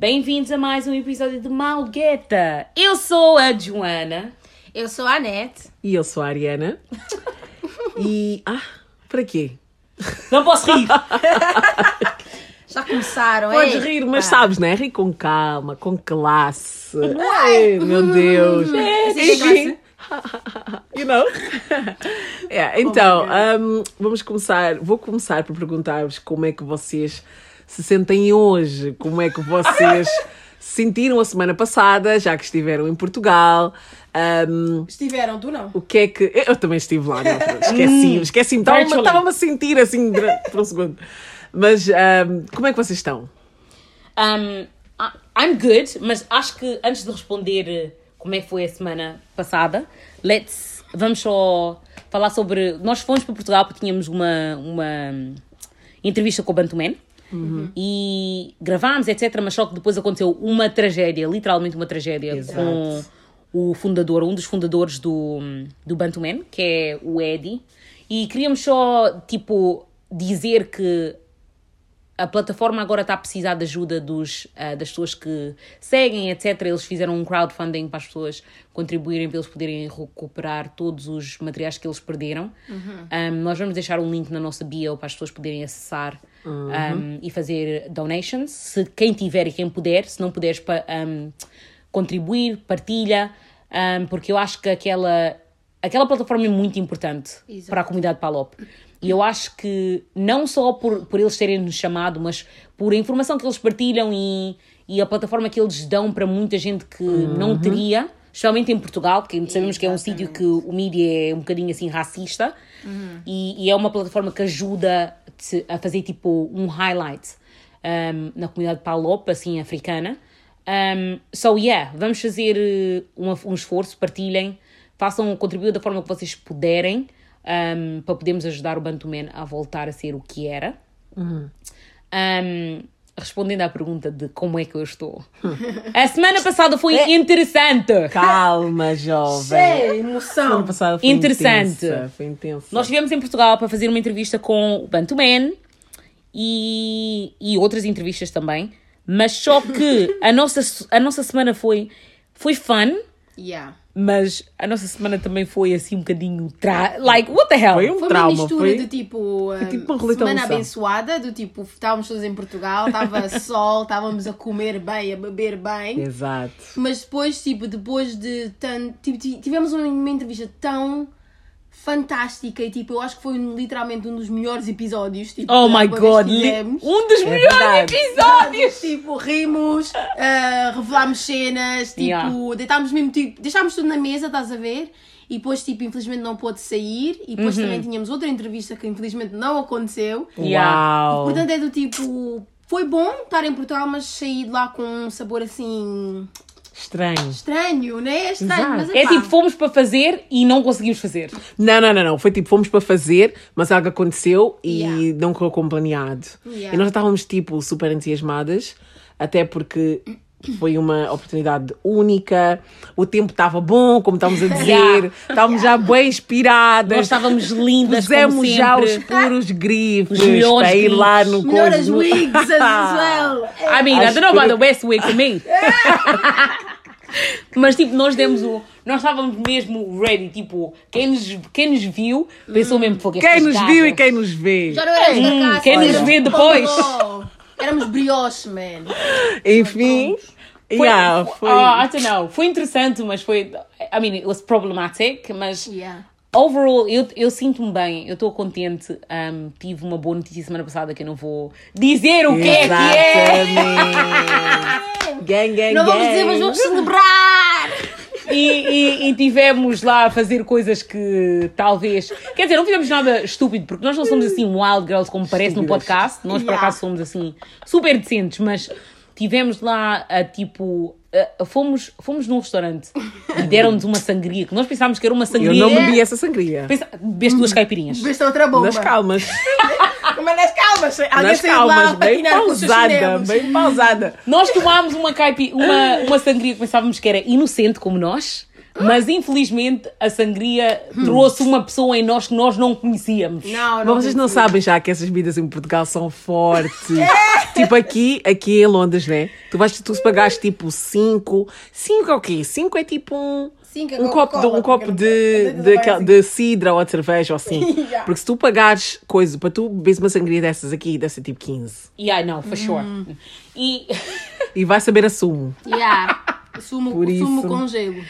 Bem-vindos a mais um episódio de Malgueta. Eu sou a Joana. Eu sou a Anete. E eu sou a Ariana. e. Ah, para quê? Não posso rir. Já começaram, Podes é? rir, mas sabes, né? Rir com calma, com classe. Ai, meu Deus. Assim, you know? Yeah, então, um, vamos começar. Vou começar por perguntar-vos como é que vocês se sentem hoje, como é que vocês se sentiram a semana passada, já que estiveram em Portugal. Um, Estiveram, tu não? o que é que. Eu também estive lá, não, esqueci-me, esqueci-me. Estava-me virtually. estava-me a sentir assim durante- por um segundo. Mas um, como é que vocês estão? Um, I'm good, mas acho que antes de responder eh, como é que foi a semana passada, let's vamos só falar sobre. Nós fomos para Portugal porque tínhamos uma, uma hum, entrevista com o Bantuman. E gravámos, etc. Mas só que depois aconteceu uma tragédia, literalmente uma tragédia, Exato. com o fundador, um dos fundadores do, do Bantuman, que é o Eddie. E queríamos só, tipo, dizer que a plataforma agora está a precisar de ajuda dos, ah, das pessoas que seguem, etc. Eles fizeram um crowdfunding para as pessoas contribuírem para eles poderem recuperar todos os materiais que eles perderam. Um, nós vamos deixar um link na nossa bio para as pessoas poderem acessar um, e fazer donations. Se quem tiver e quem puder, se não puderes um, contribuir, partilha, porque eu acho que aquela, aquela plataforma é muito importante Exato. para a comunidade Palop. E eu acho que não só por, por eles terem nos chamado, mas por a informação que eles partilham e, e a plataforma que eles dão para muita gente que não teria, especialmente em Portugal, porque sabemos que é um sítio que o mídia é um bocadinho assim racista, e, e é uma plataforma que ajuda a fazer tipo um highlight um, na comunidade Palop, assim, africana. Um, so, yeah, vamos fazer eh, um, um esforço, partilhem, façam, contribuam da forma que vocês puderem um, para podermos ajudar o Bantuman a voltar a ser o que era. Um, respondendo à pergunta de como é que eu estou. A semana passada foi interessante. Calma, jovem. Cheia, emoção. Semana passada foi Interessante. intensa, foi intensa. Nós estivemos em Portugal para fazer uma entrevista com o Bantuman e, e outras entrevistas também, mas só que a nossa, a nossa semana foi, foi fun, Yeah. mas a nossa semana também foi assim um bocadinho. Tra like, what the hell? Foi um Foi trauma. uma mistura foi... de tipo, foi tipo uma roleta semana abençoada, do tipo, estávamos todos em Portugal, estava sol, estávamos a comer bem, a beber bem. Exato. Mas depois, tipo, depois de tanto. Tipo, ti- tivemos uma, uma entrevista tão fantástica e tipo, eu acho que foi literalmente um dos melhores episódios. Tipo, Oh my god, um dos melhores verdade. episódios! Tipo, rimos, ah, revelámos cenas, tipo, Yeah. deitámos mesmo, tipo, deixámos tudo na mesa, estás a ver? E depois, tipo, infelizmente não pôde sair. E depois Uhum. também tínhamos outra entrevista que infelizmente não aconteceu. Yeah. Uau. Portanto, é do tipo, foi bom estar em Portugal, mas saí de lá com um sabor assim Estranho. estranho, né? É estranho, Exato. mas É tipo, fomos para fazer e não conseguimos fazer. Não, não, não, não. Foi tipo, fomos para fazer, mas algo aconteceu e Yeah. não correu como planeado. Yeah. E nós já estávamos, tipo, super entusiasmadas, até porque foi uma oportunidade única, o tempo estava bom, como estávamos a dizer, Yeah. estávamos já bem inspiradas. Nós estávamos lindas, Pusemos como já os puros grifes Os melhores para ir lá no Melhor as coisa. wigs as well. I mean, I Acho don't know about the best way for me. Mas tipo, nós demos o. Nós estávamos mesmo ready. Tipo, quem nos, quem nos viu pensou mesmo que foi Quem nos viu e quem nos vê. Já não era esta Hum, casa, quem nos vê depois. Éramos brioche, man. Enfim, Foi, yeah, foi. Ah, I don't know. Foi interessante, mas foi. I mean, it was problematic, mas Yeah. overall eu, eu sinto-me bem, eu estou contente. Um, tive uma boa notícia semana passada que eu não vou dizer o que é que é. Exatamente. Gang, gang, Não vamos gang. dizer, mas vamos celebrar. E, e, e tivemos lá a fazer coisas que talvez. Quer dizer, não fizemos nada estúpido, porque nós não somos assim wild girls como parece Estúpidas. podcast. Nós, por Yeah. acaso, somos assim super decentes, mas tivemos lá a tipo. A- fomos, fomos num restaurante e deram-nos uma sangria que nós pensávamos que era uma Eu sangria. não bebi essa sangria. Pensa, bebeste duas caipirinhas. Veste outra bomba. Nas calmas. Mas nas calmas. Alguém Nas calmas, bem pausada, bem pausada. Nós tomámos uma, caipi, uma, uma sangria que pensávamos que era inocente como nós. Mas infelizmente a sangria trouxe uma pessoa em nós que nós não conhecíamos. Não, não. Mas vocês não conhecia. sabem já que essas bebidas em Portugal são fortes. tipo aqui, aqui em Londres, né? Tu vais, tu se pagaste tipo 5. 5 é o quê? 5 é tipo um. Cinco é um copo de, um copo de, não- de, não vai assim. de cidra ou de cerveja ou assim. Yeah. Porque se tu pagares coisa para tu beberes uma sangria dessas aqui, deve ser tipo 15. Yeah, I know, for sure. E E vai saber a sumo. Yeah. Sumo, Por sumo isso. com gelo.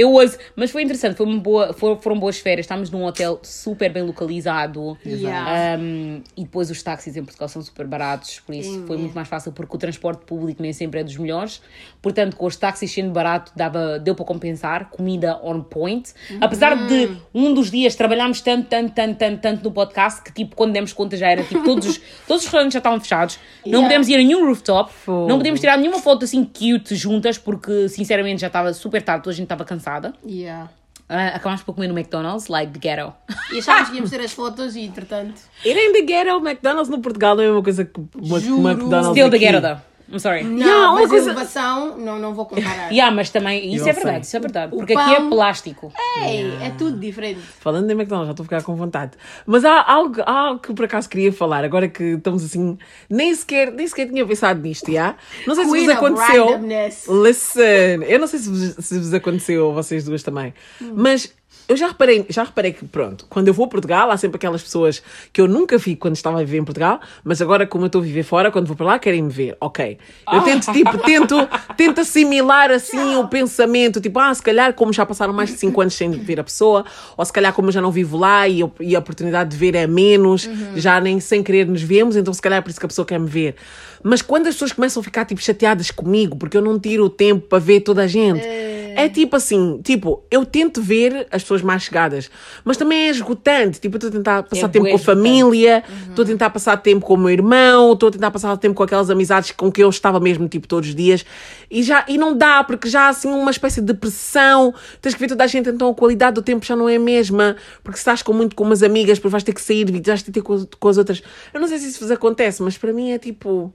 Eu hoje, mas foi interessante, foi uma boa, foram, boas férias. Estávamos num hotel super bem localizado. Yeah. Um, e depois os táxis em Portugal são super baratos, por isso foi muito mais fácil, porque o transporte público nem sempre é dos melhores. Portanto, com os táxis sendo barato, dava, deu para compensar. Comida on point. Apesar de um dos dias trabalhámos tanto, tanto, tanto, tanto, tanto no podcast que, tipo, quando demos conta já era tipo, todos os, todos os restaurantes já estavam fechados. Não Yeah. podemos ir a nenhum rooftop. Fogo. Não podemos tirar nenhuma foto assim cute juntas, porque sinceramente já estava super tarde, toda a gente estava cansada. Yeah. Ah, acabámos por comer no McDonald's, like the ghetto. E achávamos que íamos ter as fotos e, entretanto... Ir in the ghetto, McDonald's no Portugal não é uma coisa que uma, Juro. McDonald's Still the aqui. ghetto, though. I'm sorry. Não, Yeah, mas coisa- a elevação, não, não vou comparar. Yeah, mas também, isso Eu é sei. verdade, isso é verdade. O Porque aqui é pão- plástico. Ei, é tudo diferente. Falando em McDonald's, já estou a ficar com vontade. Mas há algo, há algo que por acaso queria falar, agora que estamos assim, nem sequer, nem sequer tinha pensado nisto, já? Não sei se Queen vos aconteceu. randomness. Listen, eu não sei se vos, se vos aconteceu, vocês duas também, mas eu já reparei, já reparei que, pronto, quando eu vou a Portugal, há sempre aquelas pessoas que eu nunca vi quando estava a viver em Portugal, mas agora, como eu estou a viver fora, quando vou para lá, querem me ver. Ok. Eu tento, tipo, tento, tento assimilar assim o pensamento, tipo, ah, se calhar, como já passaram mais de 5 anos sem ver a pessoa, ou se calhar, como eu já não vivo lá e, eu- e a oportunidade de ver é menos, já nem sem querer nos vemos, então se calhar é por isso que a pessoa quer me ver. Mas quando as pessoas começam a ficar, tipo, chateadas comigo, porque eu não tiro o tempo para ver toda a gente. É tipo assim, tipo, eu tento ver as pessoas mais chegadas, mas também é esgotante. Tipo, eu estou a tentar passar É tempo com a família, estou a tentar passar tempo com o meu irmão, estou a tentar passar tempo com aquelas amizades com que eu estava mesmo, tipo, todos os dias. E, já, e não dá, porque já há assim uma espécie de pressão. Tens que ver toda a gente, então a qualidade do tempo já não é a mesma. Porque se estás com muito com umas amigas, depois vais ter que sair, vais ter que ter com, com as outras. Eu não sei se isso vos acontece, mas para mim é tipo,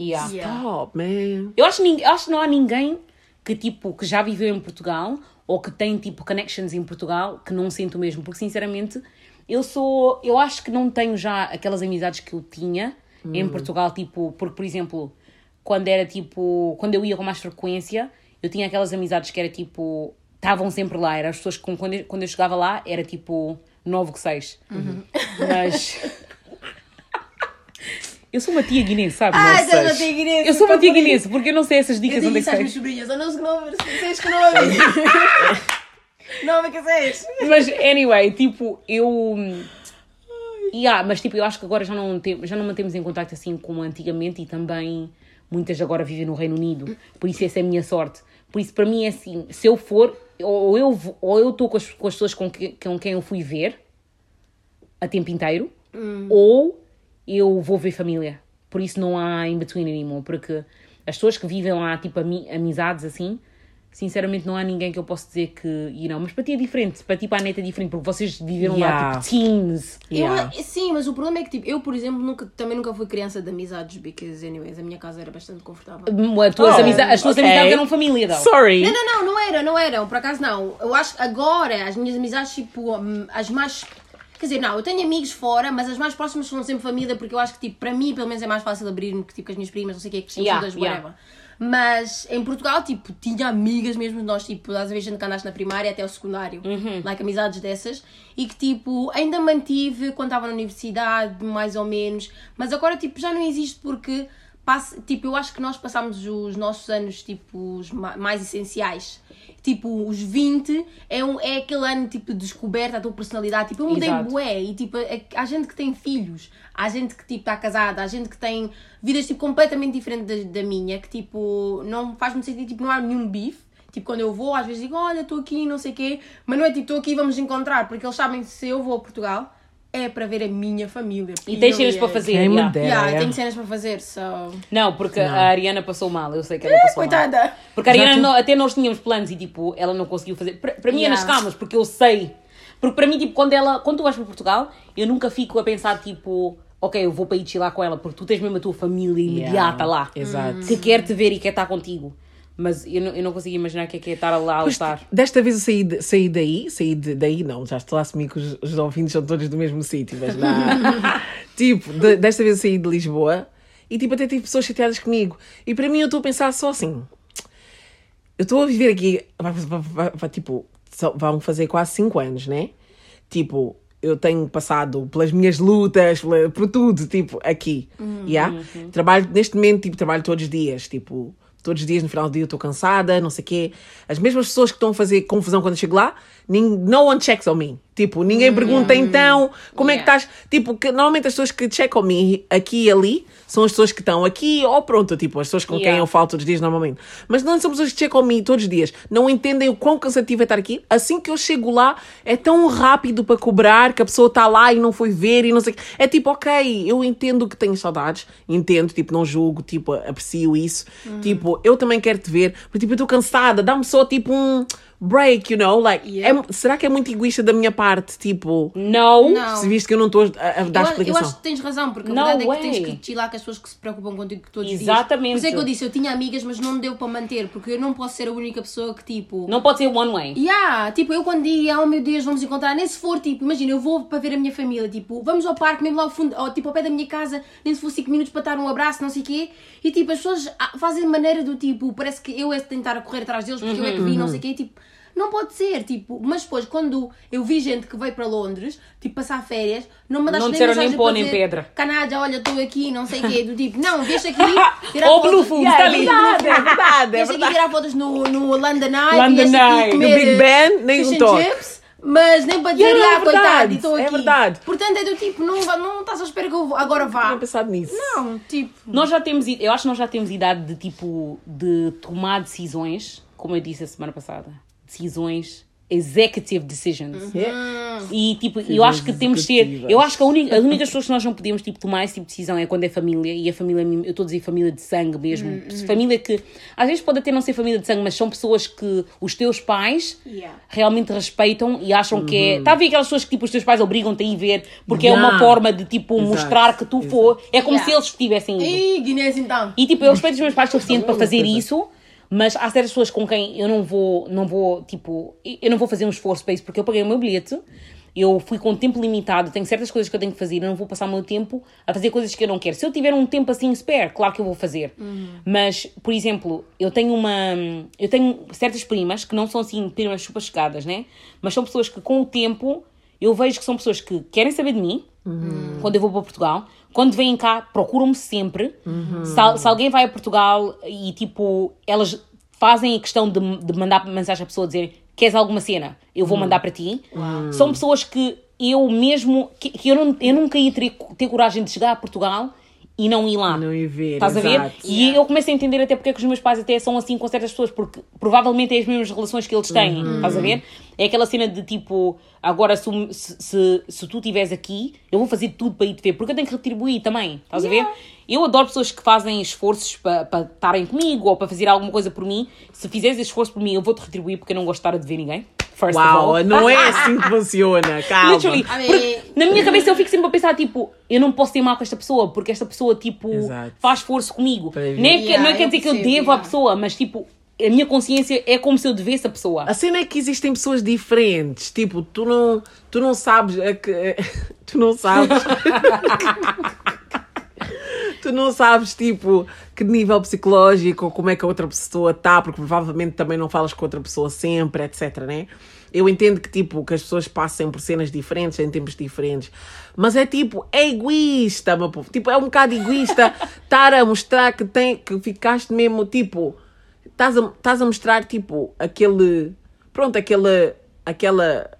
Yeah. Yeah. top, man. Eu acho, ninguém- acho que não há ninguém que, tipo, que já viveu em Portugal ou que tem, tipo, connections em Portugal que não sente o mesmo. Porque, sinceramente, eu sou... Eu acho que não tenho já aquelas amizades que eu tinha em Portugal, tipo... Porque, por exemplo, quando era, tipo... Quando eu ia com mais frequência, eu tinha aquelas amizades que era, tipo... Estavam sempre lá. Eram as pessoas que, quando eu, quando eu chegava lá, era, tipo, 9 que 6. Mas... Eu sou uma tia guinense, sabe? Ah, sei. não tem guinense. Eu sou uma então tia guinense, porque eu não sei essas Eu dicas digo onde é que sei. minhas sobrinhas. Eu não sei que não vocês que não ouvem. Não me casais. Mas, anyway, tipo, eu. Yeah, mas tipo, eu acho que agora já não, tem, já não mantemos em contacto assim como antigamente e também muitas agora vivem no Reino Unido. Por isso essa é a minha sorte. Por isso, para mim é assim, se eu for, ou eu ou eu estou com as, com as pessoas com, que, com quem eu fui ver a tempo inteiro, ou eu vou ver família. Por isso não há in between anymore, porque as pessoas que vivem lá, tipo, ami- amizades assim, sinceramente não há ninguém que eu possa dizer que, you know, mas para ti é diferente, para ti para a neta é diferente, porque vocês viveram lá, Yeah. tipo, teens. Eu- Yeah. sim, mas o problema é que tipo, eu, por exemplo, nunca, também nunca fui criança de amizades, because anyways, a minha casa era bastante confortável. As tuas, Oh, amizades, as tuas ok. amizades eram família, não? Sorry. Não, não, não, não era, não eram, por acaso não. Eu acho que agora as minhas amizades, tipo, hum, as mais. Quer dizer, não, eu tenho amigos fora, mas as mais próximas são sempre família, porque eu acho que, tipo, para mim, pelo menos é mais fácil abrir-me que, tipo, com as minhas primas, não sei o que, que são Yeah, todas, yeah. whatever. Mas em Portugal, tipo, tinha amigas mesmo de nós, tipo, às vezes que andaste na primária até o secundário, like amizades dessas, e que, tipo, ainda mantive quando estava na universidade, mais ou menos, mas agora, tipo, já não existe porque, tipo, eu acho que nós passámos os nossos anos, tipo, os ma- mais essenciais. Tipo, os 20 é, um, é aquele ano, tipo, de descoberta da tua personalidade. Tipo, eu mudei Exato. bué e, tipo, há gente que tem filhos, há gente que, tipo, está casada, há gente que tem vidas, tipo, completamente diferentes da, da minha, que, tipo, não faz muito sentido, tipo, não há nenhum bife. Tipo, quando eu vou, às vezes digo, olha, estou aqui, não sei o quê, mas não é tipo, estou aqui, vamos encontrar, porque eles sabem se eu vou a Portugal, é para ver a minha família. E tens cenas para fazer. Quem yeah. dera. Yeah, yeah. tenho cenas para fazer, so... Não, porque a Ariana passou mal, eu sei que ela passou mal. Coitada! Porque a Ariana, não- até nós tínhamos planos e tipo, ela não conseguiu fazer. Para, para mim é nas Yeah. calmas, porque eu sei. Porque para mim, tipo, quando, ela, quando tu vais para Portugal, eu nunca fico a pensar, tipo, ok, eu vou para ir chilar com ela, porque tu tens mesmo a tua família imediata Yeah. lá. Exato. Que quer te ver e quer estar contigo. Mas eu não, eu não consigo imaginar o que é que é estar lá a lutar. Desta vez eu saí, de- saí daí, saí de- daí não, já estou a assumir que os, os ouvintes são todos do mesmo sítio, mas não. tipo, de- desta vez eu saí de Lisboa e tipo, até tive pessoas chateadas comigo. E para mim eu estou a pensar só assim: eu estou a viver aqui, vai, vai- vai- tipo, vão fazer quase 5 anos, né? Tipo, eu tenho passado pelas minhas lutas, por tudo, tipo, aqui. yeah? Trabalho, neste momento, tipo, trabalho todos os dias, tipo, todos os dias no final do dia eu estou cansada, não sei o quê. As mesmas pessoas que estão a fazer confusão quando eu chego lá, no one checks on me. Tipo, ninguém pergunta então como é que Yeah. estás. Tipo, que, normalmente as pessoas que checkam me aqui e ali são as pessoas que estão aqui ou pronto, tipo, as pessoas com quem Yeah. eu falo todos os dias normalmente. Mas não são pessoas que checam me todos os dias. Não entendem o quão cansativo é estar aqui. Assim que eu chego lá, é tão rápido para cobrar que a pessoa está lá e não foi ver e não sei. É tipo, ok, eu entendo que tenho saudades, entendo, tipo, não julgo, tipo, aprecio isso. Tipo, eu também quero te ver, mas tipo, eu estou cansada, dá-me só tipo um break, you know? Like, Yeah. é- será que é muito egoísta da minha parte? Tipo, Não. Não. se visto que eu não estou a, a dar Eu, eu explicação. acho que tens razão, porque a No verdade é way. que tens que chilar com as pessoas que se preocupam contigo todos os dias. Exatamente. Por isso é que eu disse, eu tinha amigas, mas não deu para manter, porque eu não posso ser a única pessoa que tipo. Não pode ser one way. Yeah, tipo, eu quando digo, oh meu Deus, vamos encontrar, nem se for, tipo, imagina, eu vou para ver a minha família, tipo, vamos ao parque, mesmo lá ao fundo, ou, tipo, ao pé da minha casa, nem se for 5 minutos para dar um abraço, não sei o quê, e tipo, as pessoas ah, fazem maneira do tipo, parece que eu é de tentar correr atrás deles, porque eu é que vi, não sei o quê, tipo, não pode ser, tipo, mas depois, quando eu vi gente que veio para Londres, tipo, passar férias, não me mandaste Não nem disseram nem pó para nem pedra. Canalha, olha, estou aqui, não sei o quê, do tipo, não, vieste aqui, tirar Ou fotos- Blue Yeah, tá ali. É verdade, é verdade, é aqui tirar fotos no, no London Eye, London Eye. No Big Ben, nem um toque. chips, mas nem para dizer, Yeah, ah, é verdade, coitado, estou é aqui. verdade. Portanto, é do tipo, não, não estás à espera que eu agora vá. Tinha pensado nisso. Não, tipo. Nós já temos, eu acho que nós já temos idade de tipo de tomar decisões, como eu disse a semana passada, decisões executive decisions. Yeah. E tipo, eu acho que temos de ser, eu acho que a única, as únicas pessoas que nós não podemos tipo tomar esse tipo de decisão é quando é família e a família, eu estou a dizer família de sangue mesmo, família que às vezes pode até não ser família de sangue, mas são pessoas que os teus pais Yeah. realmente respeitam e acham que é. Está a ver aquelas pessoas que tipo, os teus pais obrigam-te a ir ver porque é Yeah. uma forma de tipo Exato, mostrar que tu exato. for. É como Yeah. se eles estivessem. Ih, Guinness então. E tipo, eu respeito os meus pais o suficiente para fazer isso, mas há certas pessoas com quem eu não vou, não vou, tipo, eu não vou fazer um esforço para isso porque eu paguei o meu bilhete, eu fui com tempo limitado, tenho certas coisas que eu tenho que fazer, eu não vou passar o meu tempo a fazer coisas que eu não quero. Se eu tiver um tempo assim spare, claro que eu vou fazer. Mas, por exemplo, eu tenho uma. Eu tenho certas primas que não são assim primas super chegadas, né? Mas são pessoas que com o tempo eu vejo que são pessoas que querem saber de mim quando eu vou para Portugal. Quando vêm cá, procuram-me sempre. Se, al- se alguém vai a Portugal e tipo, elas fazem a questão de, de mandar mensagem à pessoa dizer queres alguma cena? Eu vou mandar para ti. São pessoas que eu mesmo, que, que eu, não, eu nunca ia ter, ter coragem de chegar a Portugal e não ir lá. Não ir ver, Estás a ver? E eu começo a entender até porque é que os meus pais até são assim com certas pessoas, porque provavelmente é as mesmas relações que eles têm. Estás a ver? É aquela cena de tipo, agora se, se, se, se tu estiveres aqui, eu vou fazer tudo para ir te ver, porque eu tenho que retribuir também. Estás a ver? Eu adoro pessoas que fazem esforços para para estarem comigo ou para fazer alguma coisa por mim. Se fizeres esse esforço por mim, eu vou-te retribuir porque eu não gosto de estar a dever ninguém. First of all. Uau, não é assim que funciona, calma. Literally. Na minha cabeça eu fico sempre a pensar, tipo, eu não posso ter mal com esta pessoa, porque esta pessoa, tipo, Exato. faz esforço comigo. Ver. Não é, que, Yeah, não é quer eu dizer que eu devo à yeah. pessoa, mas, tipo, a minha consciência é como se eu devesse a pessoa. A cena é que existem pessoas diferentes. Tipo, tu não, tu não sabes. é que- é, tu não sabes. tu não sabes, tipo, que nível psicológico ou como é que a outra pessoa está, porque provavelmente também não falas com outra pessoa sempre, etc, né? Eu entendo que, tipo, que as pessoas passem por cenas diferentes em tempos diferentes. Mas é tipo, é egoísta, meu povo. Tipo, é um bocado egoísta estar a mostrar que, tem, que ficaste mesmo, tipo, estás a, estás a mostrar, tipo, aquele. Pronto, aquele. aquela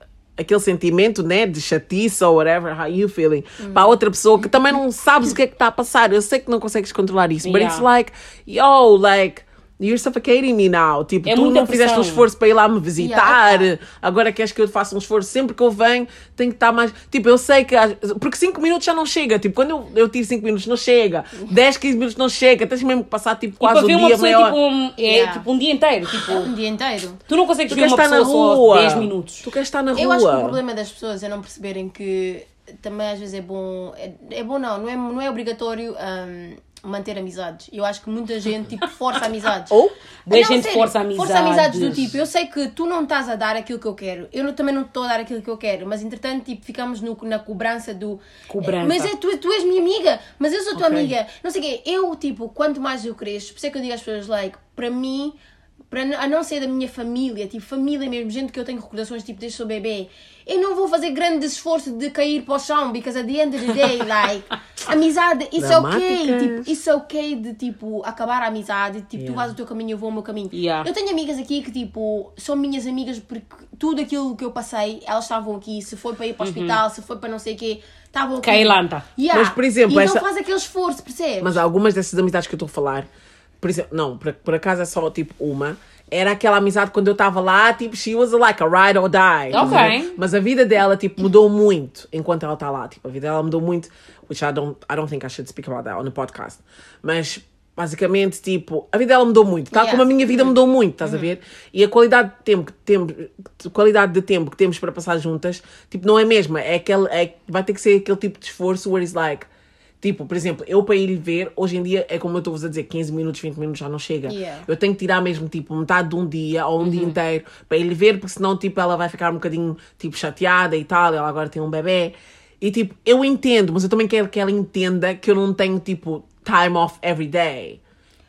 aquele sentimento, né, de chatice ou whatever, how you feeling, para outra pessoa que também não sabes o que é que está a passar. Eu sei que não consegues controlar isso, but Yeah. it's like, yo, like, you're suffocating me now. Tipo, É tu não fizeste um esforço para ir lá me visitar, Yeah. agora queres que eu faça um esforço sempre que eu venho, tem que estar mais. Tipo, eu sei que. às- Porque 5 minutos já não chega. Tipo, quando eu, eu tiro 5 minutos, não chega. 10, 15 minutos não chega. Tens mesmo que passar tipo E para quase ver o uma dia, pessoa, meia hora. tipo, um, é, Yeah. tipo, um dia inteiro. Tipo, Um dia inteiro. tu não consegues Tu ver queres uma estar na pessoa rua. só 10 minutos. Tu queres estar na Eu acho que o rua. problema das pessoas é não perceberem que também às vezes é bom. É, é bom não, não é, não é obrigatório hum, manter amizades. Eu acho que muita gente tipo, força amizades. Ou? Boa Não, gente sério, força Força amizades do amizades. tipo, eu sei que tu não estás a dar aquilo que eu quero, eu não- também não estou a dar aquilo que eu quero, mas entretanto, tipo, ficamos no- na cobrança do. Cobrança. Mas é, tu, tu és minha amiga, mas eu sou tua Ok. amiga. Não sei o quê. Eu, tipo, quanto mais eu cresço, por isso é que eu digo às pessoas, like, para mim. Para, a não ser da minha família, tipo, família mesmo, gente que eu tenho recordações, tipo, desde sou bebê, eu não vou fazer grande esforço de cair para o chão, because at the end of the day, like, amizade, isso é ok, Dramáticas. tipo, isso é ok de, tipo, acabar a amizade, tipo, tu Yeah. vais o teu caminho, eu vou o meu caminho. Yeah. Eu tenho amigas aqui que, tipo, são minhas amigas porque tudo aquilo que eu passei, elas estavam aqui, se foi para ir para o hospital, se foi para não sei o quê, estavam aqui. Cailanta. Yeah. Mas, por exemplo, e essa- não faz aquele esforço, percebes? Mas algumas dessas amizades que eu estou a falar, por exemplo, não, por, por acaso é só tipo uma. Era aquela amizade quando eu estava lá, tipo, she was like a ride or die. Ok. Mas a vida dela, tipo, mudou muito enquanto ela está lá. Tipo, a vida dela mudou muito, which I don't, I don't think I should speak about that on the podcast. Mas, basicamente, tipo, a vida dela mudou muito. Tal Yeah. como a minha vida mudou muito, estás a ver? E a qualidade de tempo que temos, qualidade de tempo que temos para passar juntas, tipo, não é a mesma. É aquele, é, vai ter que ser aquele tipo de esforço where it's like, Tipo, por exemplo, eu para ir ver, hoje em dia é como eu estou-vos a dizer, 15 minutos, 20 minutos já não chega. Yeah. Eu tenho que tirar mesmo, tipo, metade de um dia ou um dia inteiro para ir ver, porque senão, tipo, ela vai ficar um bocadinho, tipo, chateada e tal. Ela agora tem um bebê. E, tipo, eu entendo, mas eu também quero que ela entenda que eu não tenho, tipo, time off every day.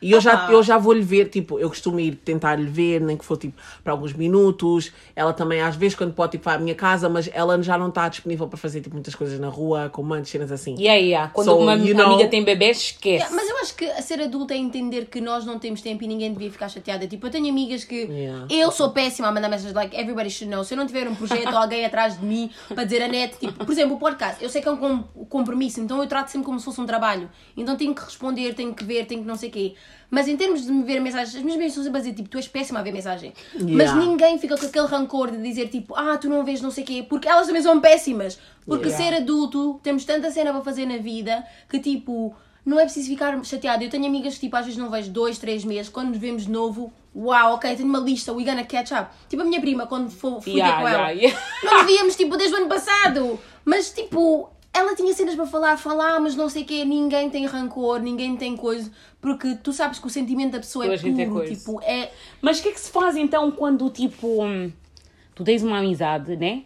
E eu já, Ah. eu já vou-lhe ver, tipo, eu costumo ir tentar lhe ver, nem que for, tipo, para alguns minutos. Ela também, às vezes, quando pode, tipo, vai à minha casa, mas ela já não está disponível para fazer, tipo, muitas coisas na rua, com mantes, cenas assim. Yeah, yeah. Quando So, uma you know- amiga tem bebês, esquece. Yeah, mas eu acho que a ser adulto é entender que nós não temos tempo e ninguém devia ficar chateada. Tipo, eu tenho amigas que Yeah. eu sou péssima a mandar mensagens like everybody should know. Se eu não tiver um projeto ou alguém atrás de mim para dizer a net, tipo, por exemplo, o podcast, eu sei que é um com- compromisso, então eu trato sempre como se fosse um trabalho. Então tenho que responder, tenho que ver, tenho que não sei o quê. Mas em termos de me ver mensagens, as minhas amigas estão sempre a dizer, tipo, tu és péssima a ver mensagem. Mas Yeah. ninguém fica com aquele rancor de dizer, tipo, ah, tu não vês não sei o quê, porque elas também são péssimas. Porque Yeah. ser adulto, temos tanta cena para fazer na vida que, tipo, não é preciso ficar chateado. Eu tenho amigas que, tipo, às vezes não vejo dois, três meses. Quando nos vemos de novo, uau, ok, tenho uma lista, we gonna catch up. Tipo, a minha prima, quando fui ter Yeah, com ela, yeah, yeah. nós víamos, tipo, desde o ano passado. Mas, tipo, ela tinha cenas para falar, falámos, não sei o quê. Ninguém tem rancor, ninguém tem coisa. Porque tu sabes que o sentimento da pessoa Toda é a gente tem puro. coisa. Tipo, é... Mas o que é que se faz então quando, tipo, hum, tu tens uma amizade, né?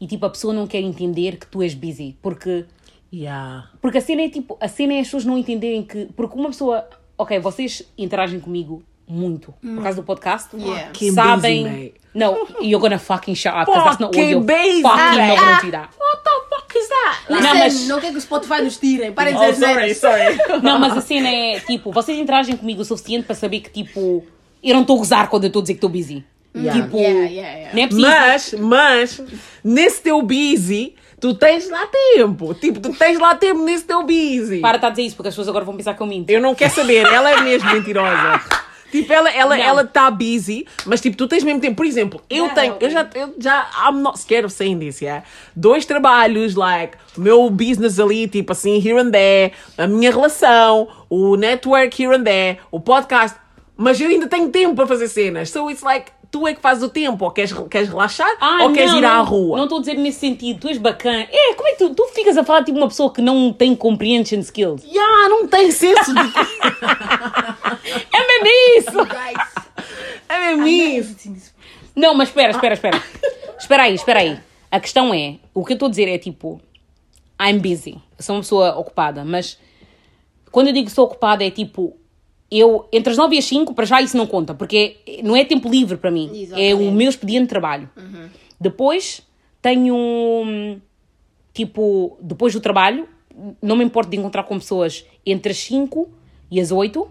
E, tipo, a pessoa não quer entender que tu és busy. Porque, Yeah. porque a cena é, tipo, a cena é as pessoas não entenderem que... Porque uma pessoa... Ok, vocês interagem comigo muito. Por causa do podcast. Yeah. Sabem... busy, mate. No, you're gonna fucking shut up. Because that's not what you're busy. fucking Ah, not ah. gonna do that. What the fuck is that? Listen, Não, não, mas- quer que o Spotify nos tirem. Parem de Oh, dizer sorry, cenas. sorry. Não, mas a cena é, tipo, vocês interagem comigo o suficiente para saber que, tipo... Eu não estou a gozar quando eu estou a dizer que estou busy. Yeah. Tipo, Yeah, yeah, yeah. não é. Mas, mas, nesse teu busy, tu tens lá tempo. Tipo, tu tens lá tempo nesse teu busy. Para de estar a dizer isso, porque as pessoas agora vão pensar que eu minto. Eu não quero saber, ela é mesmo mentirosa. Tipo, ela ela Não. ela tá busy, mas tipo, tu tens mesmo tempo. Por exemplo, eu Não, tenho, eu já, eu já, I'm not scared of saying this, yeah? Dois trabalhos, like, o meu business ali, tipo assim, here and there, a minha relação, o network here and there, o podcast, mas eu ainda tenho tempo para fazer cenas. So it's like, tu é que fazes o tempo, ou queres, queres relaxar, ou queres Ah, não, ir não, à rua. Não estou a dizer nesse sentido, tu és bacana. É, como é que tu, tu ficas a falar tipo uma pessoa que não tem comprehension skills? Yeah, não tem senso de... É mesmo isso! É mesmo isso. Não, mas espera, espera, espera. espera aí, espera aí. A questão é, o que eu estou a dizer é tipo, I'm busy. Sou uma pessoa ocupada, mas quando eu digo que sou ocupada é tipo, eu, entre as 9 e as 5, para já isso não conta, porque não é tempo livre para mim. É o Exatamente. meu expediente de trabalho. Depois tenho, hum, tipo, depois do trabalho, não me importo de encontrar com pessoas entre as 5 e as 8.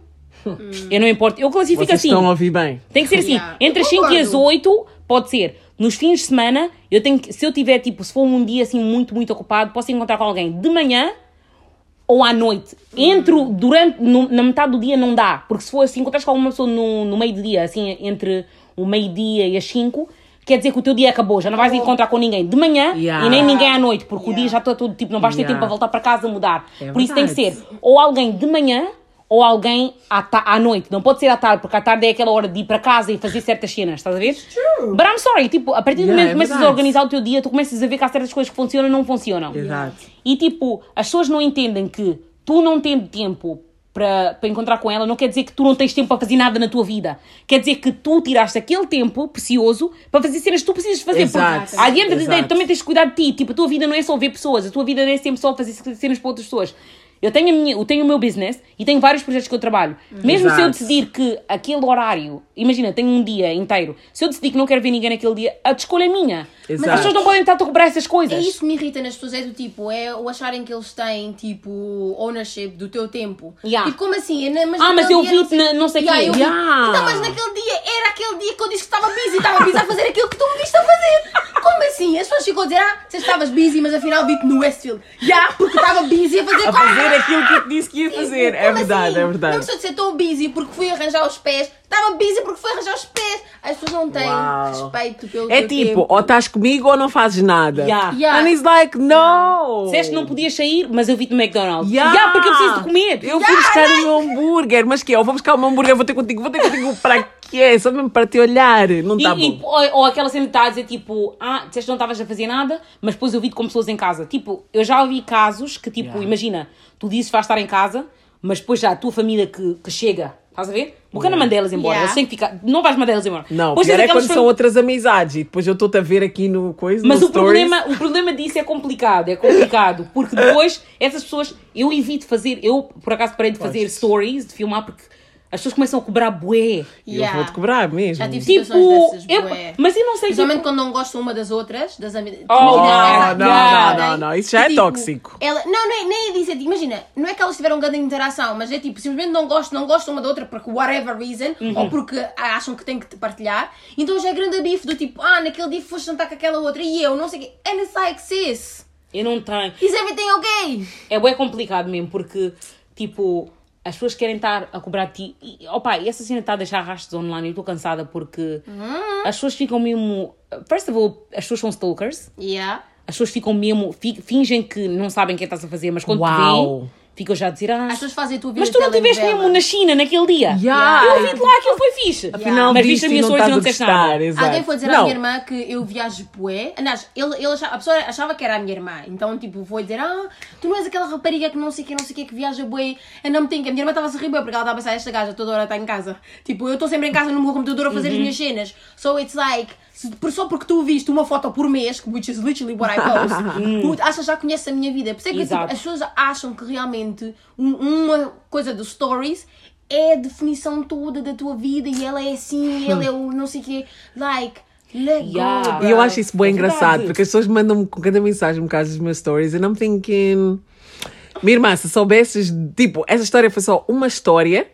Eu não me importo. Eu classifico Vocês assim. estão a ouvir bem. Tem que ser assim. Yeah. Entre as Eu 5 e as concordo. 8, pode ser. Nos fins de semana, eu tenho que, se eu tiver, tipo, se for um dia assim muito, muito ocupado, posso encontrar com alguém de manhã ou à noite. Entre, o- durante, no- na metade do dia não dá. Porque se for assim, encontras com alguma pessoa no, no meio do dia, assim, entre o meio-dia e as 5, quer dizer que o teu dia acabou. Já não vais encontrar com ninguém de manhã Yeah. e nem ninguém à noite, porque o Yeah. dia já está todo, tipo, não vais ter Yeah. tempo para voltar para casa mudar. É Por isso tem que ser ou alguém de manhã ou alguém à, à noite. Não pode ser à tarde, porque à tarde é aquela hora de ir para casa e fazer certas cenas, estás a ver? But I'm sorry, tipo, a partir do Yeah, momento é que começas a organizar o teu dia, tu começas a ver que há certas coisas que funcionam e não funcionam. Exato. E tipo, as pessoas não entendem que tu não tendo tempo para, para encontrar com ela, não quer dizer que tu não tens tempo para fazer nada na tua vida. Quer dizer que tu tiraste aquele tempo precioso para fazer cenas que tu precisas fazer. Exato. Porque, Exato. também tens de cuidar de ti. Tipo, a tua vida não é só ver pessoas, a tua vida não é sempre só fazer cenas para outras pessoas. Eu tenho, a minha, eu tenho o meu business e tenho vários projetos que eu trabalho. Mesmo se eu decidir que aquele horário, imagina, tenho um dia inteiro, se eu decidir que não quero ver ninguém naquele dia, a escolha é minha. Exato. As pessoas não podem estar a cobrar essas coisas. É isso que me irrita nas pessoas, é do tipo, é o acharem que eles têm, tipo, ownership do teu tempo. Yeah. Tipo, como assim? É Mas Ah, mas eu dia vi-te na- não sei Yeah, vi- Yeah. Então, mas naquele dia, era aquele dia que eu disse que estava busy, estava busy a fazer aquilo que tu me viste a fazer. Como assim? As pessoas ficam a dizer, ah, você estavas busy, mas afinal vi-te no Westfield. Já, porque estava busy a fazer A fazer aquilo que eu te disse que ia fazer. É verdade, assim? é verdade. Não precisa de ser tão busy porque fui arranjar os pés. Estava busy porque fui arranjar os pés. As pessoas não têm Uau. respeito pelo É teu tipo, tempo. ou estás comigo ou não fazes nada. Yeah. Yeah. And he's like, no! Disseste que não podias sair, mas eu vi-te no McDonald's. Yeah. Yeah, porque eu preciso de comer. Eu fui buscar o meu hambúrguer, mas que é? Ou vou buscar o meu hambúrguer, vou ter contigo, vou ter contigo para quê? Só mesmo para te olhar. Não E, tá e- bom. ou, ou aquela cena que está a dizer tipo, ah, disseste que não estavas a fazer nada, mas depois eu vi-te com pessoas em casa. Tipo, eu já ouvi casos que, tipo, Yeah. imagina, tu dizes que vais estar em casa, mas depois já a tua família que, que chega, estás a ver? Boca não mandá-las embora, Yeah. eles têm que ficar, não vais mandá-las embora. Não, Depois pior é quando aquelas são outras amizades e depois eu estou-te a ver aqui no coisa. Mas no o stories. problema, o problema disso é complicado, é complicado, porque depois essas pessoas, eu evito fazer, eu por acaso parei de fazer Gostas. stories, de filmar, porque as pessoas começam a cobrar bué. Eu Yeah. vou-te cobrar mesmo. Já tive Tipo, situações dessas, eu- bué. mas eu não sei, Principalmente tipo- quando não gostam uma das outras, das amigas. Oh, não, não, não, não, não, isso já é tóxico. tipo, Ela, não, nem, nem é disso, é tipo, imagina, não é que elas tiveram grande interação, mas é tipo, simplesmente não gostam, não gostam uma da outra porque whatever reason, Uhum. ou porque acham que têm que te partilhar, então já é grande bife do tipo, ah, naquele dia foste jantar com aquela outra e eu, não sei o quê. And it's like, sis, Eu não tenho. is everything okay? É bem complicado mesmo, porque, tipo, as pessoas querem estar a cobrar de ti. E, opa, e essa cena está a deixar rastros online eu estou cansada porque as pessoas ficam mesmo. First of all, as pessoas são stalkers. Yeah. As pessoas ficam mesmo. fi- fingem que não sabem o que é que estás a fazer, mas quando te Uau. veem, ficam já a dizer. Ah, As pessoas fazem a tua vida mas tu não estiveste telenovela. mesmo na China naquele dia. Yeah. Eu vi-te lá, aquilo foi fixe. Afinal, Mas viste a minha não stories e não a disseste nada. exato. Alguém foi dizer não. à minha irmã que eu viajo bué. Aliás, ele, ele achava, a pessoa achava que era a minha irmã. Então, tipo, foi dizer, ah, tu não és aquela rapariga que não sei o que, não sei o que, que viaja bué. Eu não me tenho que. A minha irmã estava a se rir bué porque ela estava a pensar, esta gaja toda hora está em casa. Tipo, eu estou sempre em casa no meu computador a fazer as minhas cenas. So it's like, só porque tu viste uma foto por mês, which is literally what I post, tu achas já conheces a minha vida. Por isso é que tipo, as pessoas acham que realmente um- uma coisa dos stories é a definição toda da tua vida e ela é assim, ele é o não sei o quê. Like, let Yeah. go. E eu acho isso bem É engraçado, porque as pessoas mandam-me com cada mensagem por causa dos meus stories and I'm thinking. Minha irmã, se soubesses, tipo, essa história foi só uma história,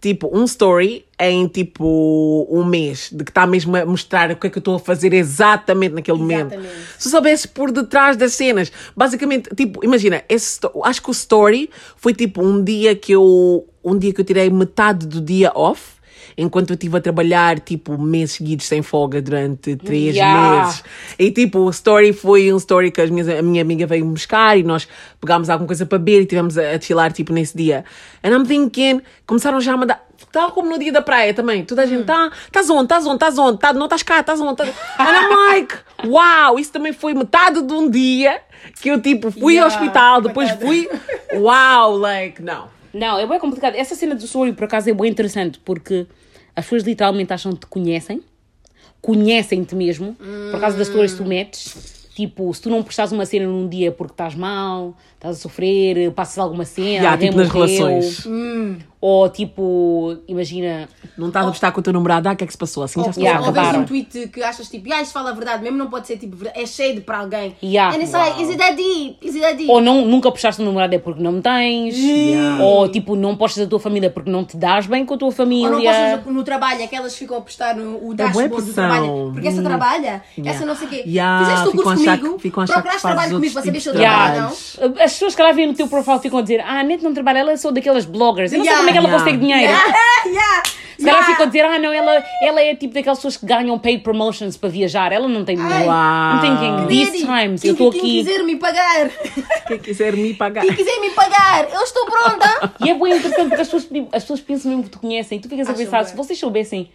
tipo, um story em tipo um mês, de que está mesmo a mostrar o que é que eu estou a fazer exatamente naquele momento. Exatamente. Se soubesses por detrás das cenas, basicamente, tipo, imagina, esse, acho que o story foi tipo um dia que eu, um dia que eu tirei metade do dia off. Enquanto eu estive a trabalhar, tipo, meses seguidos sem folga durante três Yeah. meses. E, tipo, o story foi um story que as minhas, a minha amiga veio buscar e nós pegámos alguma coisa para beber e tivemos a, a desfilar, tipo, nesse dia. And I'm thinking, começaram já a mandar, tal como no dia da praia também. Toda a gente, tá, estás onde, estás onde, estás onde, tá, não estás cá, estás onde, estás... And I'm like, wow, isso também foi metade de um dia que eu, tipo, fui ao Yeah, hospital, depois fui, wow, like, não. Não, é bem complicado. Essa cena do story, por acaso, é bem interessante, porque as pessoas literalmente acham que te conhecem, conhecem-te mesmo, por causa das stories que tu metes. Tipo, se tu não postares uma cena num dia porque estás mal, estás a sofrer, passas alguma cena, Yeah, alguém tipo nas relações. ou tipo, imagina, Não estás a postar com o teu namorado, ah, o que é que se passou? Assim já se Ou, Yeah, ou vês um tweet que achas tipo, ah, isto fala a verdade, mesmo não pode ser tipo, é shade para alguém. Yeah. And it's like, is it that deep? Is it that deep? ou não, nunca postaste no namorado é porque não me tens, Yeah. ou tipo, não postas a tua família porque não te dás bem com a tua Ou família. não postas no, trabalho, aquelas ficam a postar no o bué dashboard do pressão. trabalho. Porque essa Hum. trabalha, Yeah. essa não sei o quê. Yeah, Fizeste o curso comigo, procuraste trabalho comigo para saber se eu trabalho ou não. As pessoas que lá vêm no teu profile ficam a dizer, ah, a Net não trabalha, ela é só daquelas bloggers. Eu não sei Yeah. como é que ela Yeah. consegue dinheiro. yeah, Se calhar ficam a dizer, ah, não, ela, ela é tipo daquelas pessoas que ganham paid promotions para viajar. Ela não tem dinheiro. Não tem quem. These times, quem, eu estou quem aqui. quiser me pagar, Quem quiser me pagar. quem quiser me pagar, eu estou pronta. E é bem interessante porque as pessoas, tipo, as pessoas pensam mesmo que te conhecem. E tu ficas a pensar, se vocês soubessem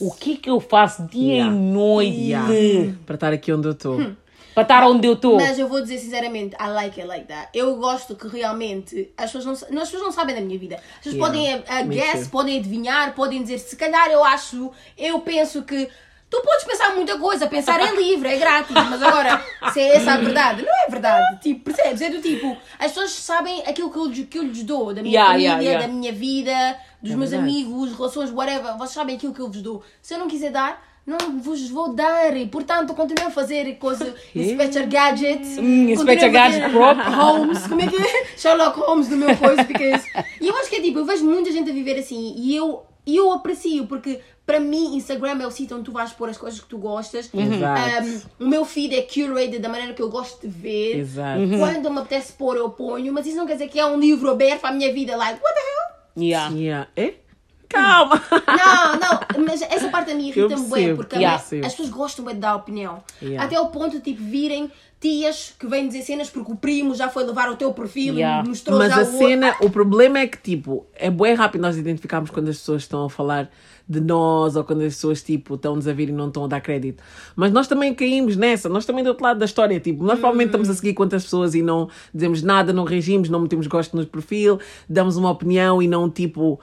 o que é que eu faço dia Yeah. e noite Yeah. Para estar aqui onde eu estou. Hum. Para estar onde eu estou. Mas eu vou dizer sinceramente, I like it like that. Eu gosto que realmente as pessoas não, as pessoas não sabem da minha vida. As pessoas Yeah, podem uh, me guess, too. podem adivinhar, podem dizer, se calhar eu acho, eu penso que. Tu podes pensar muita coisa, pensar é livre, é grátis, mas agora, se é essa a verdade, não é verdade. Tipo, percebes? É do tipo, as pessoas sabem aquilo que eu, lhes- que eu lhes dou, da minha Yeah, família, yeah, yeah. da minha vida, dos É meus verdade. amigos, relações, whatever. Vocês sabem aquilo que eu vos dou. Se eu não quiser dar, não vos vou dar. Portanto, continuem a fazer coisa, Inspector Gadget. Hum, Inspector Gadget. Holmes, como é que é? Sherlock Holmes do meu coisa. Because... E eu acho que é tipo, eu vejo muita gente a viver assim e eu, eu aprecio, porque para mim Instagram é o sítio onde tu vais pôr as coisas que tu gostas. Exato. Um, o meu feed é curated da maneira que eu gosto de ver. Exato. Quando me apetece pôr, eu ponho, mas isso não quer dizer que é um livro aberto para a minha vida. Like, what the hell? Yeah. Yeah. É? Calma! Não, não, mas essa parte da minha Eu irrita-me bem, porque a- percebo. as pessoas gostam bem de dar opinião. Yeah. Até ao ponto de tipo virem tias que vêm dizer cenas porque o primo já foi levar o teu perfil Yeah. e mostrou Mas já a o outro. cena, o problema é que, tipo, é bem rápido nós identificarmos quando as pessoas estão a falar de nós ou quando as pessoas, tipo, estão-nos a vir e não estão a dar crédito. Mas nós também caímos nessa, nós também do outro lado da história, tipo, nós provavelmente estamos a seguir quantas pessoas e não dizemos nada, não reagimos, não metemos gosto no perfil, damos uma opinião e não, tipo...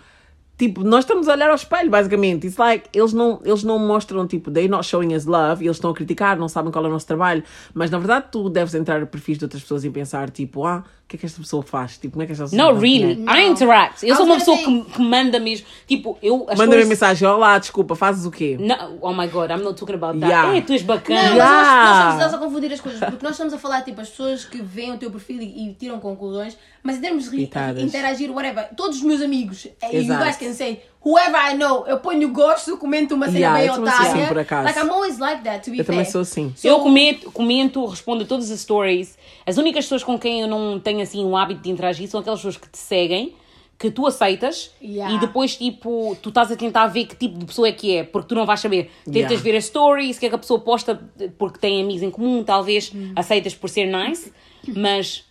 Tipo, nós estamos a olhar ao espelho, basicamente. It's like, eles não, eles não mostram, tipo, they not showing us love, eles estão a criticar, não sabem qual é o nosso trabalho. Mas, na verdade, tu deves entrar a perfis de outras pessoas e pensar, tipo, ah, que é que esta pessoa faz? Tipo, como é que esta pessoa No, faz? really. Não. I interact. Eu sou uma pessoa que, que manda mesmo. Tipo, eu. Manda-me pessoas- mensagem, olá, desculpa, fazes o quê? Não, oh my god, I'm not talking about that. Yeah. É, tu és Não, bacana. mas Yeah. nós, nós estamos, a confundir as coisas, porque nós estamos a falar, tipo, as pessoas que veem o teu perfil e, e tiram conclusões, mas em termos de interagir, whatever, todos os meus amigos, eh, you Exato. guys can say, whoever I know, eu ponho gosto, comento uma cena Yeah, bem eu também sou otária. assim, por acaso. Like, I'm always like that, to be Eu fair. também sou assim. So- Eu comento, comento, respondo a todas as stories. As únicas pessoas com quem eu não tenho assim o hábito de interagir são aquelas pessoas que te seguem, que tu aceitas Yeah. e depois tipo tu estás a tentar ver que tipo de pessoa é que é, porque tu não vais saber. Tentas Yeah. ver as stories, o que é que a pessoa posta porque tem amigos em comum, talvez Hum. aceitas por ser nice, mas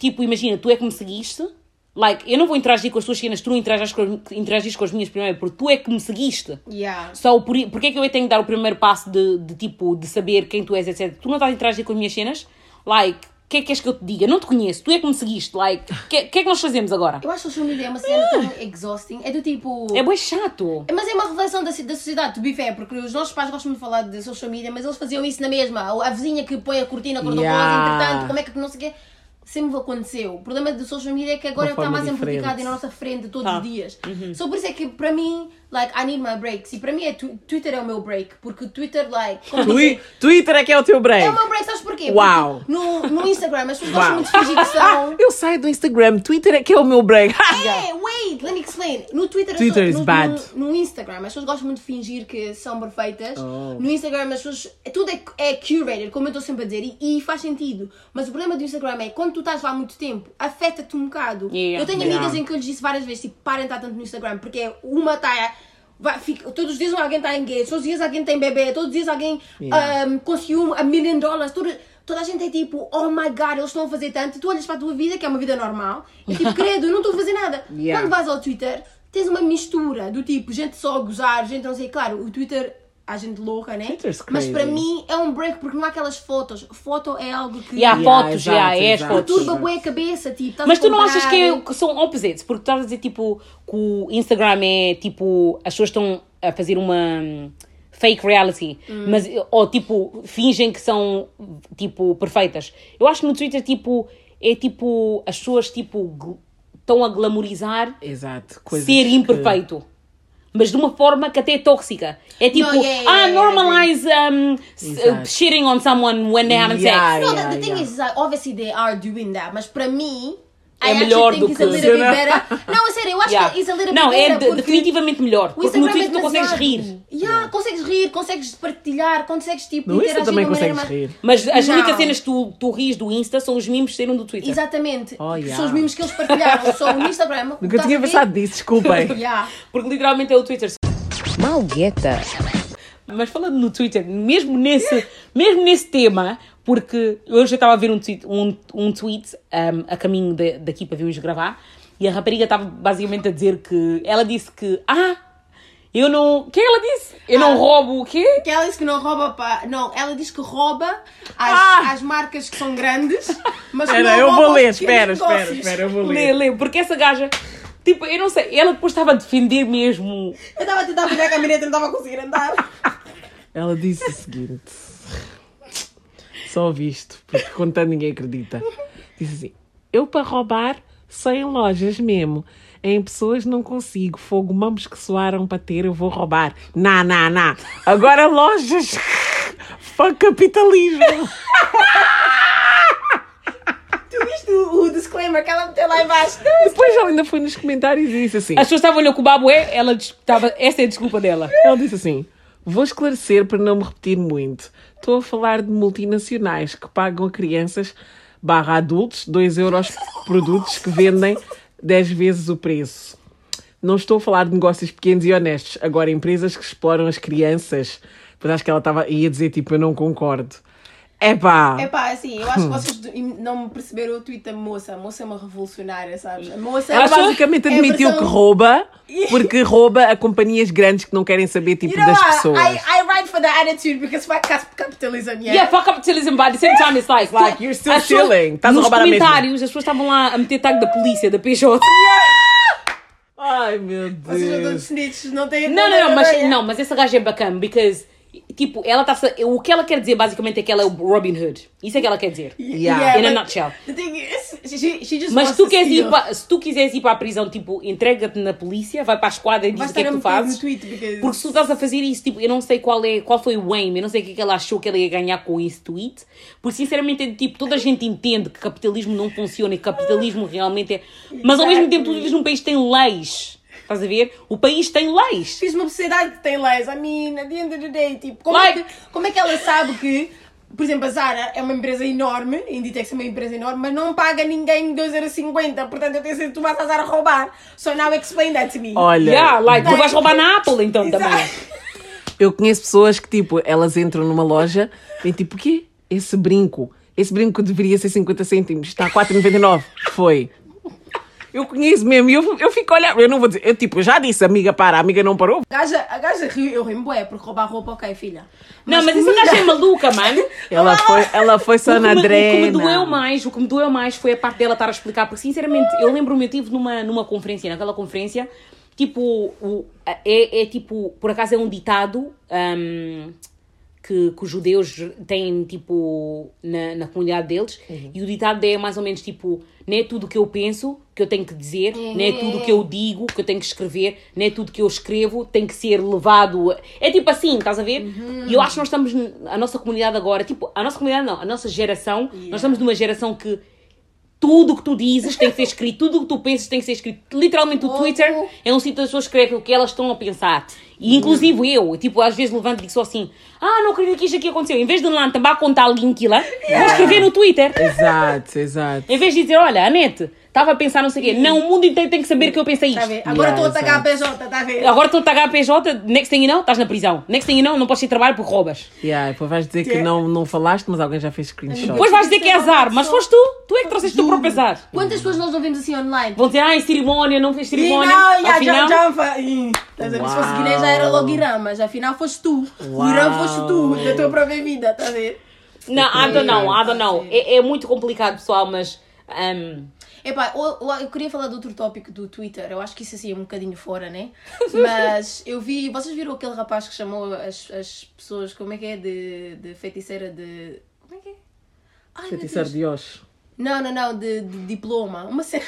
tipo, imagina, tu é que me seguiste. Like, eu não vou interagir com as tuas cenas, tu não interagis com, as- interagis com as minhas primeiro, porque tu é que me seguiste. Yeah. Só por, porque é que eu tenho que dar o primeiro passo de, de tipo, de saber quem tu és, etc. Tu não estás a interagir com as minhas cenas? Like, o que é que queres que eu te diga? Não te conheço, tu é que me seguiste. Like, o que, que é que nós fazemos agora? Eu acho que o social media é uma cena tão exhausting, é do tipo... É bem chato. Mas é uma reflexão da, da sociedade, to be fair, porque os nossos pais gostam de falar de social media, mas eles faziam isso na mesma. A vizinha que põe a cortina cor-de-rosa, Yeah. entretanto, como é que não sei o quê. Sempre aconteceu. O problema do social media é que agora Uma está mais amplificado e na nossa frente todos Tá. os dias. Só por isso é que para mim, like, I need my breaks. E para mim é tu- Twitter é o meu break, porque Twitter, like, Twi- Twitter é que é o teu break. é o meu break, sabes porquê? Uau. Porque no, no Instagram as pessoas Uau. gostam muito de fingir que são. Eu saio do Instagram, Twitter é que é o meu break. É, wait, let me explain. No Twitter, as Twitter pessoas- is no, bad. No, no Instagram, as pessoas gostam muito de fingir que são perfeitas. Oh. No Instagram, as pessoas. Tudo é, é curated, como eu estou sempre a dizer, e, e faz sentido. Mas o problema do Instagram é quando tu estás lá há muito tempo, afeta-te um bocado. Yeah. Eu tenho Yeah. amigas em que eu lhes disse várias vezes: tipo, parem de estar tanto no Instagram, porque é uma está. Vai, fica, todos os dias alguém está engaged, todos os dias alguém tem bebê, todos os dias alguém Yeah. um, conseguiu a million dólares. Toda, toda a gente é tipo, oh my god, eles estão a fazer tanto. E tu olhas para a tua vida, que é uma vida normal, e tipo, credo, eu não estou a fazer nada. Yeah. Quando vais ao Twitter, tens uma mistura do tipo, gente só a gozar, gente não sei. Claro, o Twitter, há gente louca, né? Twitter's Mas para mim é um break porque não há aquelas fotos. Foto é algo que E há Yeah, fotos, já, é as fotos. turba bué a cabeça, tipo. estás Mas a tu não achas que, é- que são opposites? Porque tu estavas a dizer tipo que o Instagram é tipo as pessoas estão a fazer uma hum, fake reality, mas ou tipo fingem que são tipo perfeitas. Eu acho que no Twitter tipo é tipo as pessoas tipo estão a glamorizar Exato. ser que- imperfeito. Mas de uma forma que até é tóxica. É tipo, No, yeah, yeah, ah, yeah, normalize um, s- Exato. uh, shitting on someone when they Yeah, sex. No, yeah, the, the thing yeah. is, like, obviously they are doing that, mas para mim. É I melhor do que-. Não, a sério, eu acho Yeah. que it's a little Não, bit é de- porque definitivamente melhor. O Porque no Twitter é tu consegues rir. Yeah, consegues rir, consegues partilhar, consegues tipo No Insta também consegues mais- rir. Mas as Não. únicas cenas que tu, tu ris do Insta são os mimos que saíram do Twitter. Exatamente. Oh, yeah. São os mimos que eles partilharam só no Instagram. Nunca tinha pensado nisso, desculpem. Yeah. Porque literalmente é o Twitter. Malgueta. Mas falando no Twitter, mesmo nesse, mesmo nesse tema, porque hoje eu estava a ver um tweet, um, um tweet um, a caminho de- daqui para virmos gravar, e a rapariga estava basicamente a dizer que ela disse que, ah, Eu não. O que é ela disse? Eu não Ah. roubo o quê? Que ela disse que não rouba para. Não, ela diz que rouba às, Ah! às marcas que são grandes, mas que Espera, não eu rouba vou ler, espera, espera, negócios. espera, eu vou Lê, ler. lê, porque essa gaja. Tipo, eu não sei, ela depois estava a defender mesmo. Eu estava a tentar pegar a caminhonete e não estava a conseguir andar. Ela disse o seguinte: só visto, porque contando ninguém acredita. Disse assim: Eu para roubar só em lojas mesmo. Em pessoas não consigo. Fogo, mamos que soaram para ter, eu vou roubar. Nah, nah, nah. Agora lojas. Fuck capitalismo. Tu viste o, o disclaimer que ela meteu lá embaixo? Depois ela ainda foi nos comentários e disse assim: As pessoas estavam a olhar com o babué, ela estava. Essa é a desculpa dela. Ela disse assim: Vou esclarecer para não me repetir muito. Estou a falar de multinacionais que pagam a crianças barra adultos 2 euros por produtos que vendem 10 vezes o preço. Não estou a falar de negócios pequenos e honestos. Agora, empresas que exploram as crianças. Pois acho que ela estava ia dizer tipo, eu não concordo. Epá! É pá, assim, eu acho que vocês não me perceberam o tweet da moça. A moça é uma revolucionária, sabes? A moça Ela é uma- basicamente é admitiu versão- que rouba, porque rouba a companhias grandes que não querem saber tipo You know das pessoas. I, I ride for the attitude because fuck cap- capitalism, yeah? Yeah, fuck capitalism, but at the same time it's like. like, you're still stealing. Estás a Nos roubar a mesma. comentários, as pessoas estavam lá a meter tag da polícia, da PJ. Ai meu Vocês já estão Deus. snitches, não têm Não, não, não, mas, não, mas essa gaja é bacana, because, tipo, ela está o que ela quer dizer basicamente é que ela é o Robin Hood. Isso é que ela quer dizer. Yeah. In a nutshell. The thing is, she, she just Mas tu, queres ir pa- se tu quiseres ir para a prisão, tipo, entrega-te na polícia, vai para a esquadra e diz o que é que tu fazes. because- Porque se tu estás a fazer isso, tipo, eu não sei qual, é, qual foi o aim, eu não sei o que é que ela achou que ela ia ganhar com esse tweet. Porque, sinceramente, tipo, toda a gente entende que capitalismo não funciona e que capitalismo realmente é. Mas ao mesmo tempo, tu vives num país que tem leis. Estás a ver? O país tem leis. Fiz uma sociedade que tem leis. I mean, at the end of the day, tipo, como, Like- é, que, como é que ela sabe que, por exemplo, a Zara é uma empresa enorme, a Inditex é uma empresa enorme, mas não paga ninguém 2,50€, portanto eu tenho certeza que tu vais a Zara roubar. So now explain that to me. Olha, Yeah, like, tu vais roubar na Apple então também. Exato. eu conheço pessoas que, tipo, elas entram numa loja e tipo, o quê? Esse brinco, esse brinco deveria ser 50 cêntimos, está a 4,99. Foi. Eu conheço mesmo e eu, eu fico a olhar, eu não vou dizer, eu tipo, já disse, amiga, para, a amiga não parou. A gaja, a gaja riu, eu rimo, bué, porque roubar roupa, ok, filha. Não, mas essa comida- gaja é maluca, mano. Ela foi, ela foi só na me, o que me doeu drena. mais, o que me doeu mais foi a parte dela estar a explicar, porque sinceramente, eu lembro-me, eu estive numa, numa conferência, naquela conferência, tipo, o, é, é tipo, por acaso é um ditado hum, que, que os judeus têm, tipo, na, na comunidade deles, e o ditado é mais ou menos tipo, não é tudo o que eu penso que eu tenho que dizer, não é tudo o que eu digo que eu tenho que escrever, não é tudo que eu escrevo tem que ser levado. a- É tipo assim, estás a ver? E eu acho que nós estamos, a nossa comunidade agora, tipo, a nossa comunidade não, a nossa geração, nós estamos numa geração que tudo o que tu dizes tem que ser escrito, tudo o que tu pensas tem que ser escrito. Literalmente o Twitter é um sítio onde as pessoas escrevem o que elas estão a pensar. E inclusive eu, tipo, às vezes levanto e digo só assim: Ah, não acredito que isto aqui aconteceu. Em vez de lá também contar o link lá, vou escrever no Twitter. Exato, exato. Em vez de dizer, olha, Anete, estava a pensar não sei o quê. Não, o mundo inteiro tem que saber que eu pensei Tá a isto. ver? Agora Yeah, estou a tagar a. PJ, tá a ver? Agora estou a tagar a PJ, next thing you know, estás na prisão. Next thing you know, não podes ir trabalho porque roubas. Yeah, depois vais dizer que Yeah. não, não falaste, mas alguém já fez screenshot. Depois vais dizer que é azar, mas foste tu. Tu é que trouxeste o teu próprio azar. Quantas pessoas nós não vemos assim online? Vão dizer, ai, cerimónia, não fez E cerimónia. não, yeah, Afinal, já, já, Ih, estás a ver? Se fosse. Guiné já era logo Irã, mas afinal foste tu. O Uau. Irã foste tu, da tua própria vida, estás a ver? Não, I don't know, I don't know. É, é muito complicado, pessoal, mas. um, Epá, eu, eu- eu queria falar de outro tópico do Twitter, eu acho que isso assim é um bocadinho fora, né? Mas eu vi, vocês viram aquele rapaz que chamou as, as pessoas, como é que é? De, de feiticeira de. Como é que é? Ai, Deus. de Osh. Não, não, não, de, de diploma. Uma cena.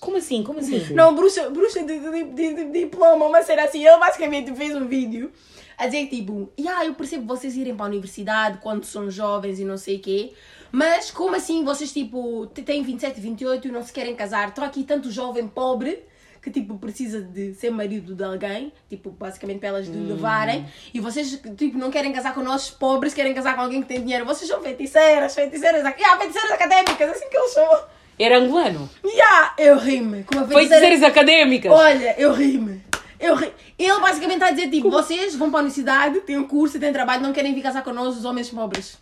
como assim? Como assim? Não, bruxa, bruxa de, de, de- de diploma, uma cena assim. Ele basicamente fez um vídeo a dizer tipo, yeah, eu percebo vocês irem para a universidade quando são jovens e não sei o quê, mas como assim vocês tipo têm 27, 28 e não se querem casar? Estão aqui tanto jovem pobre que tipo precisa de ser marido de alguém, tipo basicamente para elas de levarem, e vocês tipo não querem casar com nós pobres, querem casar com alguém que tem dinheiro. Vocês são feiticeiras, feiticeiras, yeah, feiticeiras académicas, assim que eles chamam. Era angolano. Yeah, eu rimo. Com uma feiticeira- Feiticeiras académicas. Olha, eu ri-me. Eu ri. Ele basicamente está a dizer tipo, vocês vão para a universidade, têm um curso, têm trabalho, não querem vir casar connosco os homens pobres.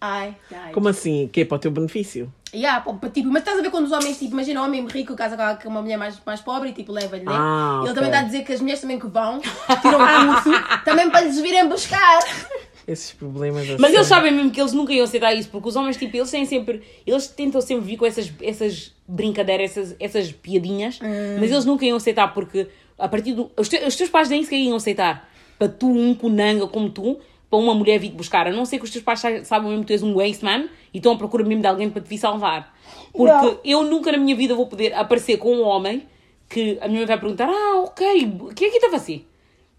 Ai, ai. Como assim? Que é para o teu benefício? Yeah, pô, tipo, mas estás a ver quando os homens, tipo, imagina um homem rico casa com uma mulher mais, mais pobre e tipo, leva-lhe, né? Ah, Ele também está a dizer que as mulheres também que vão, tiram um curso, também para lhes virem buscar. Esses problemas assim. Mas eles sabem mesmo que eles nunca iam aceitar isso, porque os homens, tipo, eles têm sempre. Eles tentam sempre vir com essas, essas brincadeiras, essas, essas piadinhas, mas eles nunca iam aceitar, porque a partir do. Os, te- os teus pais nem sequer iam aceitar. Para tu, um conanga como tu, para uma mulher vir te buscar. A não ser que os teus pais sa- saibam mesmo que tu és um waste man e estão à procura mesmo de alguém para te vir salvar. Porque Não. eu nunca na minha vida vou poder aparecer com um homem que a minha mãe vai perguntar: Ah, ok, o que é que está a fazer?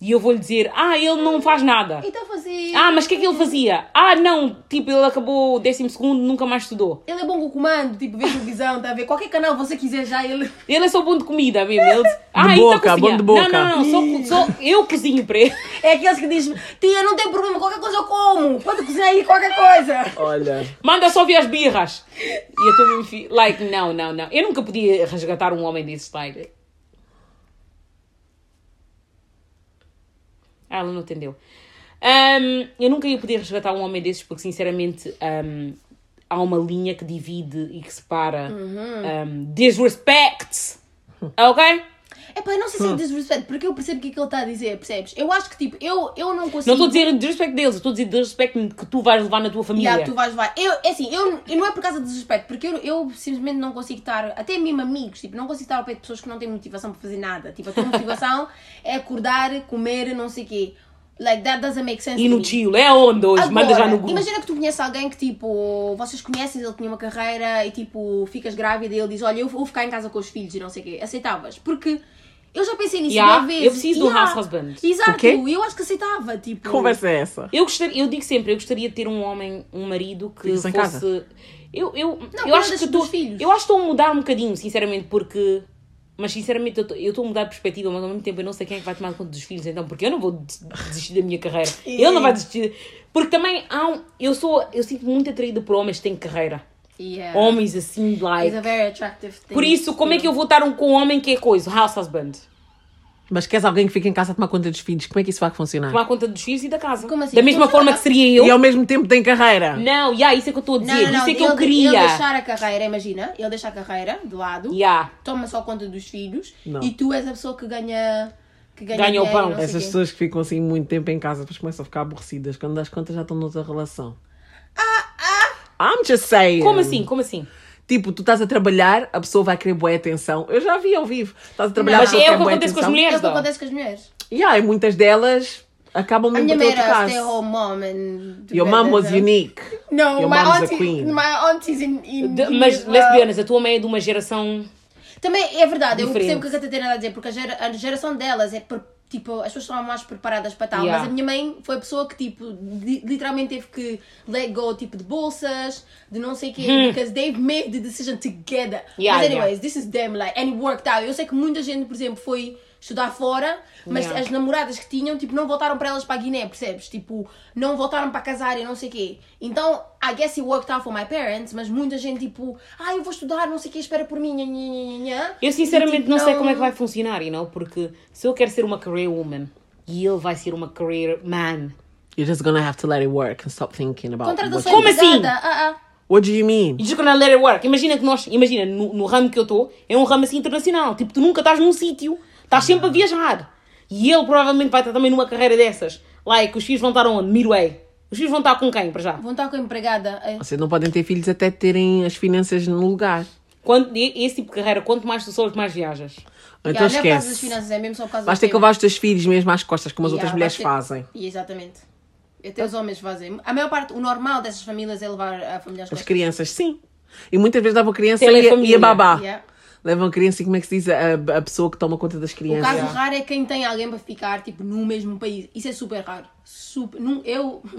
E eu vou lhe dizer: Ah, ele não faz nada. Então fazer. Ah, mas o que é que ele fazia? Ah, não, tipo, ele acabou o décimo segundo, nunca mais estudou. Ele é bom com o comando, tipo, vê televisão, tá a ver? Qualquer canal você quiser já, ele. Ele é só bom de comida mesmo. Ele... Ah, boca, então cozinha. bom de boca. Não, não, não, só, só eu cozinho para ele. É aqueles que dizem, tia, não tem problema, qualquer coisa eu como, pode cozinhar aí qualquer coisa. Olha. Manda só ver as birras. E eu também fi... like, não, não, não. Eu nunca podia resgatar um homem desses, like. Ah, ela não entendeu. Ahm, eu nunca ia poder resgatar um homem desses porque, sinceramente, ahm, há uma linha que divide e que separa ahm, disrespect. Ok? É pá, não sei se é desrespeito, porque eu percebo o que é que ele está a dizer, percebes? Eu acho que, tipo, eu, eu não consigo... Não estou a dizer disrespect deles, eu estou a dizer disrespect que tu vais levar na tua família. Yeah, tu vais levar. Eu, é assim, eu, eu não é por causa de desrespeito, porque eu, eu simplesmente não consigo estar, até mesmo amigos, tipo, não consigo estar ao pé de pessoas que não têm motivação para fazer nada. Tipo, a tua motivação é acordar, comer, não sei o quê. Like, that doesn't make sense E no me. chill, é onde hoje? Manda já Agora, no grupo. Imagina que tu conheces alguém que tipo, vocês conhecem, ele tinha uma carreira e tipo, ficas grávida e ele diz: Olha, eu vou ficar em casa com os filhos e não sei o quê. Aceitavas? Porque eu já pensei nisso Yeah, uma eu vez. preciso de um house husband. Exato, eu acho que aceitava. Tipo, Que conversa é essa? Eu, gostaria, eu digo sempre, eu gostaria de ter um homem, um marido que fosse. casa? Eu, eu, Não, eu acho que filhos. Eu acho que estou a mudar um bocadinho, sinceramente, porque. Mas sinceramente eu eu estou a mudar de perspectiva, mas ao mesmo tempo eu não sei quem é que vai tomar conta dos filhos, então, porque eu não vou des- desistir da minha carreira. Ele não vai desistir. Porque também há um. Eu sou. Eu sinto muito atraída por homens que têm carreira. Yeah. Homens assim, like. very attractive thing. Por isso, como é que eu vou estar um, com um homem que é coisa? House husband. Mas queres alguém que fique em casa a tomar conta dos filhos? Como é que isso vai funcionar? Tomar conta dos filhos e da casa. Como assim? Da mesma Funciona. forma que seria eu. E ao mesmo tempo tem carreira? Não, yeah, isso é que eu estou a Não, dizer. não, não. isso é que ele, eu queria. Ele deixar a carreira, imagina, ele deixa a carreira de lado, Yeah. toma só conta dos filhos Não. e tu és a pessoa que ganha. Que ganha, Ganha o pão. Essas pessoas que ficam assim muito tempo em casa depois começam a ficar aborrecidas. Quando das contas já estão noutra relação. I'm just saying. Como assim? Como assim? Tipo, tu estás a trabalhar, a pessoa vai querer boa atenção. Eu já vi ao vivo. Estás a trabalhar, Não. Mas é o que acontece com as atenção. É mulheres. o que acontece com as mulheres. Yeah, e muitas delas acabam mesmo por outro era caso. stay home mom and Your mom was unique. No, Your my mom's a auntie, queen. my auntie's in, in De- mas, let's be honest, a tua mãe é de uma geração. Também é verdade, eu percebo o que a Catarina está a dizer, porque a, gera- a geração delas é per- tipo, as pessoas estão mais preparadas para tal, Yeah. mas a minha mãe foi a pessoa que tipo, li- literalmente teve que let go tipo de bolsas, de não sei o quê, because they've made the decision together. Yeah, mas anyways, yeah. this is them, like, and it worked out. Eu sei que muita gente, por exemplo, foi estudar fora, mas Yeah. as namoradas que tinham, tipo, não voltaram para elas para a Guiné, percebes? Tipo, não voltaram para casar e não sei o quê. Então, I guess it worked out for my parents, mas muita gente, tipo, ah, eu vou estudar, não sei o quê, espera por mim, nha, nha, nha, nha, nha. Eu sinceramente E, tipo, não sei como é que vai funcionar, you know? Porque se eu quero ser uma career woman e ele vai ser uma career man. You're just gonna have to let it work and stop thinking about what Contratação. Como assim? Ah, ah. What do you mean? E just gonna let it work. Imagina que nós, imagina, no, no ramo que eu estou, é um ramo assim internacional. Tipo, tu nunca estás num sítio, estás sempre a viajar. E ele provavelmente vai estar também numa carreira dessas. Like, os filhos vão estar onde? Midway. Os filhos vão estar com quem, para já? Vão estar com a empregada. eh, Vocês não podem ter filhos até terem as finanças no lugar. Quando, e- esse tipo de carreira, quanto mais tu souberes, mais viajas. Então yeah, não é por causa das esquece. finanças, é mesmo só por causa Vais ter que levar os teus filhos mesmo às costas, como as Yeah, outras mulheres ter- fazem. E Exatamente. Até os homens fazem. A maior parte, o normal dessas famílias é levar a família às As costas. crianças, sim. E muitas vezes levam a criança e e a babá. Yeah. Levam a criança e como é que se diz? A, a pessoa que toma conta das O crianças. caso raro é quem tem alguém para ficar tipo, no mesmo país. Isso é super raro. Super, num, eu.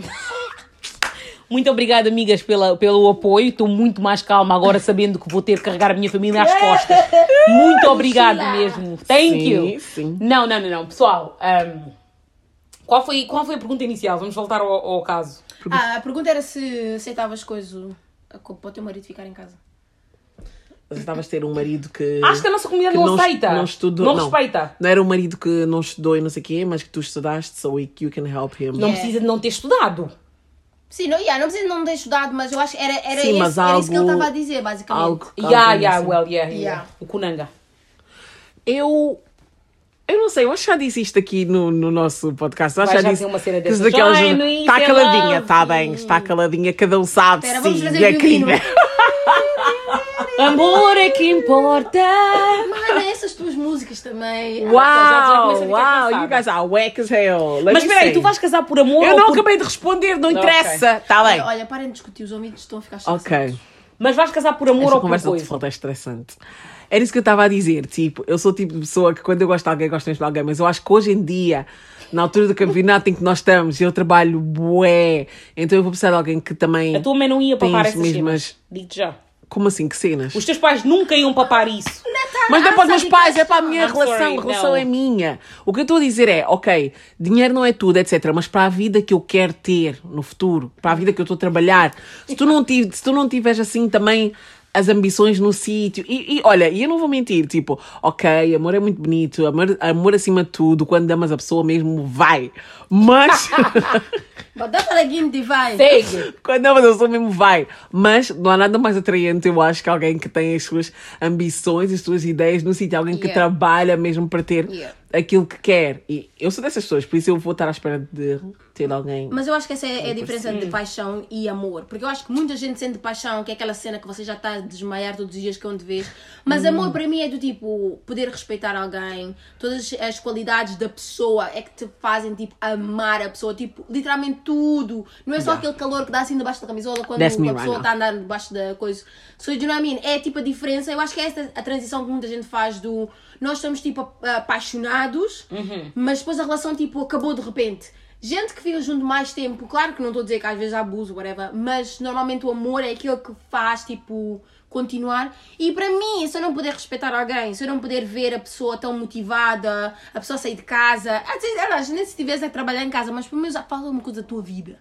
Muito obrigada, amigas, pela, pelo apoio. Estou muito mais calma agora, sabendo que vou ter que carregar a minha família às costas. Muito obrigada mesmo. Thank Sim, you. sim. Não, não, não, não. Pessoal, um, qual, foi, qual foi a pergunta inicial? Vamos voltar ao, ao caso. Ah, a pergunta era se aceitavas coisa a- para o teu marido ficar em casa. Mas estavas a ter um marido que. Acho que a nossa comunidade não aceita. Não estudou. Não respeita. Não era um marido que não estudou e não sei o quê, mas que tu estudaste, so you can help him. Não Yeah. precisa de não ter estudado. Sim, não, yeah, não precisa não ter estudado, mas eu acho que era, era, Sim, esse, mas era isso que ele estava a dizer, basicamente. Algo, Yeah, algo yeah, assim. well, yeah, yeah. Yeah. O Kunanga. Eu. Eu não sei, eu acho que já disse isto aqui no, no nosso podcast. Eu acho já disse. uma cena dessas. daquelas- Ai, Está é caladinha, está bem, está caladinha, cada um sabe. Espera, vamos sim, trazer minha violino. querida. Amor é que importa. Mano, essas tuas músicas também. Uau, já começo a ficar uau, cansada. you guys are whack as hell. Let Mas me espera aí, say. tu vais casar por amor Eu ou não por... acabei de responder, não Ok. interessa. Está bem. Olha, olha, parem de discutir, os ouvidos estão a ficar Ok. estressados. Mas vais casar por amor Esta ou por conversa de coisa? é estressante. Era isso que eu estava a dizer. Tipo, eu sou o tipo de pessoa que quando eu gosto de alguém, gosto mesmo de alguém. Mas eu acho que hoje em dia, na altura do campeonato em que nós estamos, eu trabalho bué. Então eu vou precisar de alguém que também. A tua mãe não ia papar as essas mesmas-. Digo-te já. Como assim? Que cenas? Os teus pais nunca iam papar isso. Mas não é para os meus pais, é para a minha I'm relação. sorry, a relação não. é minha. O que eu estou a dizer é, ok, dinheiro não é tudo, etc. Mas para a vida que eu quero ter no futuro, para a vida que eu estou a trabalhar, se tu não, tiv- se tu não tiveres assim também as ambições no sítio. E, e olha, e eu não vou mentir, tipo, ok, amor é muito bonito, amor, amor acima de tudo, quando amas a pessoa mesmo, vai. Mas. But that's what I give divide. Segue. Quando amas a pessoa mesmo vai. Mas não há nada mais atraente, eu acho, que alguém que tem as suas ambições, as suas ideias no sítio. Alguém que Yeah. trabalha mesmo para ter Yeah. aquilo que quer. E eu sou dessas pessoas, por isso eu vou estar à espera de ter alguém. Mas eu acho que essa é a diferença de paixão e amor. Porque eu acho que muita gente sente paixão, que é aquela cena que você já está a desmaiar todos os dias que é onde vês. Mas amor para mim é do tipo poder respeitar alguém, todas as qualidades da pessoa é que te fazem tipo amar a pessoa, tipo, literalmente tudo. Não é só aquele calor que dá assim debaixo da camisola quando That's a pessoa está a andar debaixo da coisa. So, you know what I mean? É tipo a diferença. Eu acho que é esta a transição que muita gente faz do nós estamos tipo apaixonados, mas depois a relação tipo acabou de repente. Gente que fica junto mais tempo, claro que não estou a dizer que às vezes abuso, whatever, mas normalmente o amor é aquilo que faz tipo continuar. E para mim, se eu não puder respeitar alguém, se eu não puder ver a pessoa tão motivada, a pessoa sair de casa, às vezes, aliás, nem se estivesse a trabalhar em casa, mas pelo menos fala uma coisa da tua vida.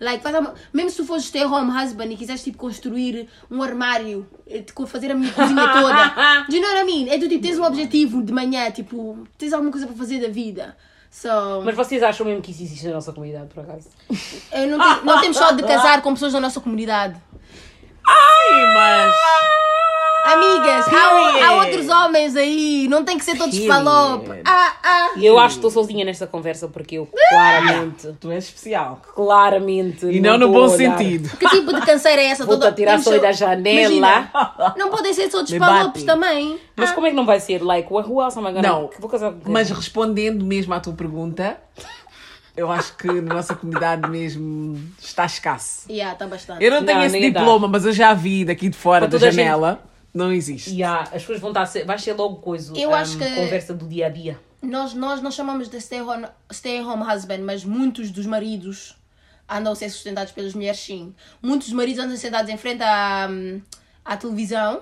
Like, faz uma- mesmo se tu fores stay home husband e quiseres tipo construir um armário, eh, fazer a minha cozinha toda, do you know what I mean? É do tipo, tens um objetivo de manhã, tipo, tens alguma coisa para fazer da vida. So, Mas vocês acham mesmo que isso existe na nossa comunidade, por acaso? eu não, tenho- não temos só de casar com pessoas da nossa comunidade. Sim, mas. Amigas, há, Period. há outros homens aí, não tem que ser todos Period. falope. Ah, ah. E eu acho que estou sozinha nesta conversa porque eu claramente, Tu és especial. claramente. E não no estou bom olhar. sentido. Que tipo de canseira é essa? Vou-te Toda- temos só da janela. Imagina, não podem ser todos falopes também. Mas Ah. como é que não vai ser? Like, who else am I gonna... Não, Vou casar com Mas respondendo mesmo à tua pergunta, eu acho que na nossa comunidade mesmo está escasso. Yeah, está bastante. Eu não tenho Não, esse nem dá. diploma, mas eu já vi daqui de fora Para da toda a gente- janela. Não existe. Yeah, as pessoas vão estar a ser... Vai ser logo coisa. Eu um, acho que- Conversa do dia a dia. Nós, nós não chamamos de stay home, stay home husband, mas muitos dos maridos andam a ser sustentados pelas mulheres, sim. Muitos dos maridos andam sentados em frente à, à televisão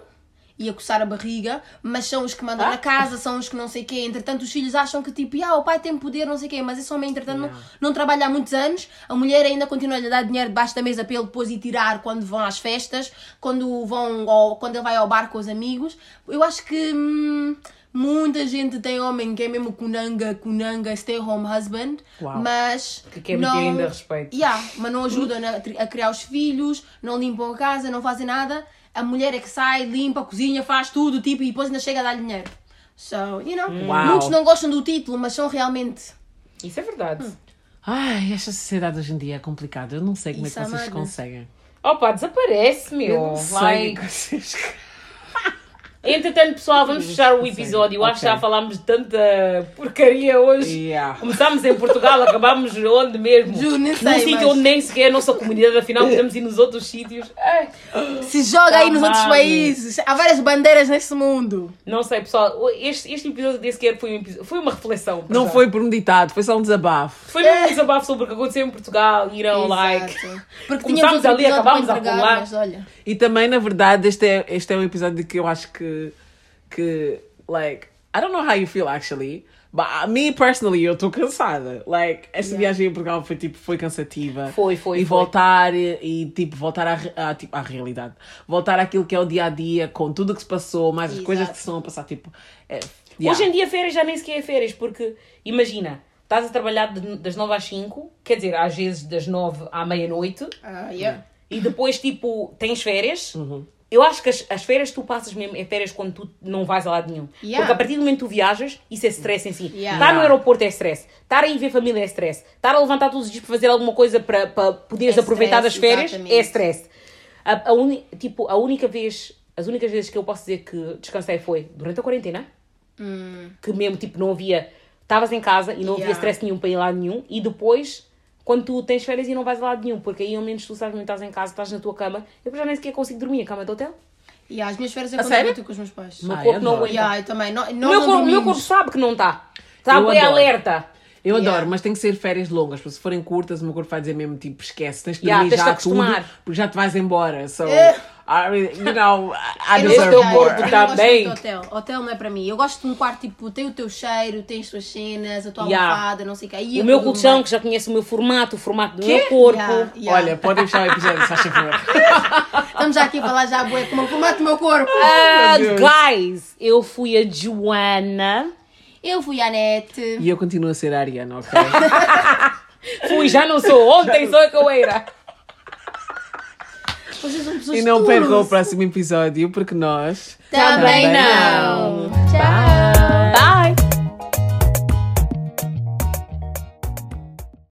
e a coçar a barriga, mas são os que mandam na casa, são os que não sei quê. Entretanto, os filhos acham que tipo, ah, o pai tem poder, não sei quê, mas esse homem, entretanto, não, não trabalha há muitos anos. A mulher ainda continua a lhe dar dinheiro debaixo da mesa para ele depois ir tirar quando vão às festas, quando, vão ao, quando ele vai ao bar com os amigos. Eu acho que. hum, Muita gente tem homem que é mesmo kunanga, kunanga, stay home husband, Uau. mas Que quer não, ainda respeito. Yeah, mas não ajudam a criar os filhos, não limpam a casa, não fazem nada. A mulher é que sai, limpa, cozinha, faz tudo, tipo, e depois ainda chega a dar dinheiro. So, you know, Uau. muitos não gostam do título, mas são realmente. Isso é verdade. Hum. Ai, esta sociedade hoje em dia é complicada. Eu não sei como Isso é é que vocês madness. conseguem. Opa, desaparece, Eu meu. não sei Like... como vocês... Entretanto, pessoal, vamos fechar o episódio. Eu acho que já falámos de tanta porcaria hoje. Yeah. Começámos em Portugal, acabámos onde mesmo? Juro, nem Num sei, sítio mas- onde nem sequer é a nossa comunidade, afinal podemos ir nos outros sítios. Ai, Se joga aí nos Tá outros mal, países. Há várias bandeiras nesse mundo. não sei, pessoal. Este, este episódio nem sequer foi, um episódio, foi uma reflexão. Não pessoal. foi promeditado, foi só um desabafo. Foi mesmo um desabafo sobre o que aconteceu em Portugal. You know, like. Exato. Porque começámos ali, acabámos a olha. E também, na verdade, este é, este é um episódio que eu acho que, que, like, I don't know how you feel actually, but uh, me personally, eu estou cansada. Like, essa viagem em Portugal foi, tipo, foi cansativa. Foi, foi, E foi. voltar e, e, tipo, voltar à, tipo, à realidade. Voltar àquilo que é o dia a dia, com tudo o que se passou, mais as Exato. coisas que se estão a passar, tipo. É, yeah. Hoje em dia, férias já nem sequer é férias, porque imagina, estás a trabalhar de- das 9 às 5, quer dizer, às vezes das 9 à meia-noite, Ah, yeah. e depois, tipo, tens férias. Uhum. Eu acho que as, as férias tu passas mesmo, é férias quando tu não vais a lado nenhum. Yeah. Porque a partir do momento que tu viajas, isso é stress em si. Yeah. Estar no Yeah. aeroporto é stress. Estar aí ver família é stress. Estar a levantar todos os dias para fazer alguma coisa para, para poderes É aproveitar das stress, férias exatamente. é stress. A, a uni- tipo, a única vez, as únicas vezes que eu posso dizer que descansei foi durante a quarentena. Que mesmo, tipo, não havia... Estavas em casa e não havia stress nenhum para ir a lado nenhum. E depois, quando tu tens férias e não vais a lado nenhum, porque aí ao menos tu sabes, não estás em casa, estás na tua cama, eu já nem sequer consigo dormir em cama de hotel. E as minhas férias é A quando eu aguento com os meus pais. O meu Ah, corpo não aguenta. Yeah, eu também. Nós, O nós meu, não corpo, meu corpo sabe que não está. Bem adoro. alerta. Eu Yeah. adoro, mas tem que ser férias longas, porque se forem curtas, o meu corpo vai dizer mesmo tipo, esquece, tens que Yeah, dormir de já acostumar. tudo, porque já te vais embora. So, Eh. I mean, you know, I Eu deserve gosto- corpo eu não gosto bem. muito de hotel. Hotel não é para mim. Eu gosto de um quarto, tipo, tem o teu cheiro, tem as tuas cenas, a tua Yeah. almofada, não sei o quê. Aí O eu meu colchão, que já conhece o meu formato, o formato do meu corpo. Yeah, yeah. Olha, podem fechar o episódio, se faz favor. Estamos já aqui a falar já, bué, como o formato do meu corpo. Deus. guys, eu fui a Joana. Eu fui à net. E eu continuo a ser a Ariana, ok? Fui, já não sou. Ontem sou a Coeira. Vocês são pessoas e não percam o próximo episódio, porque nós Também Também não. Tchau.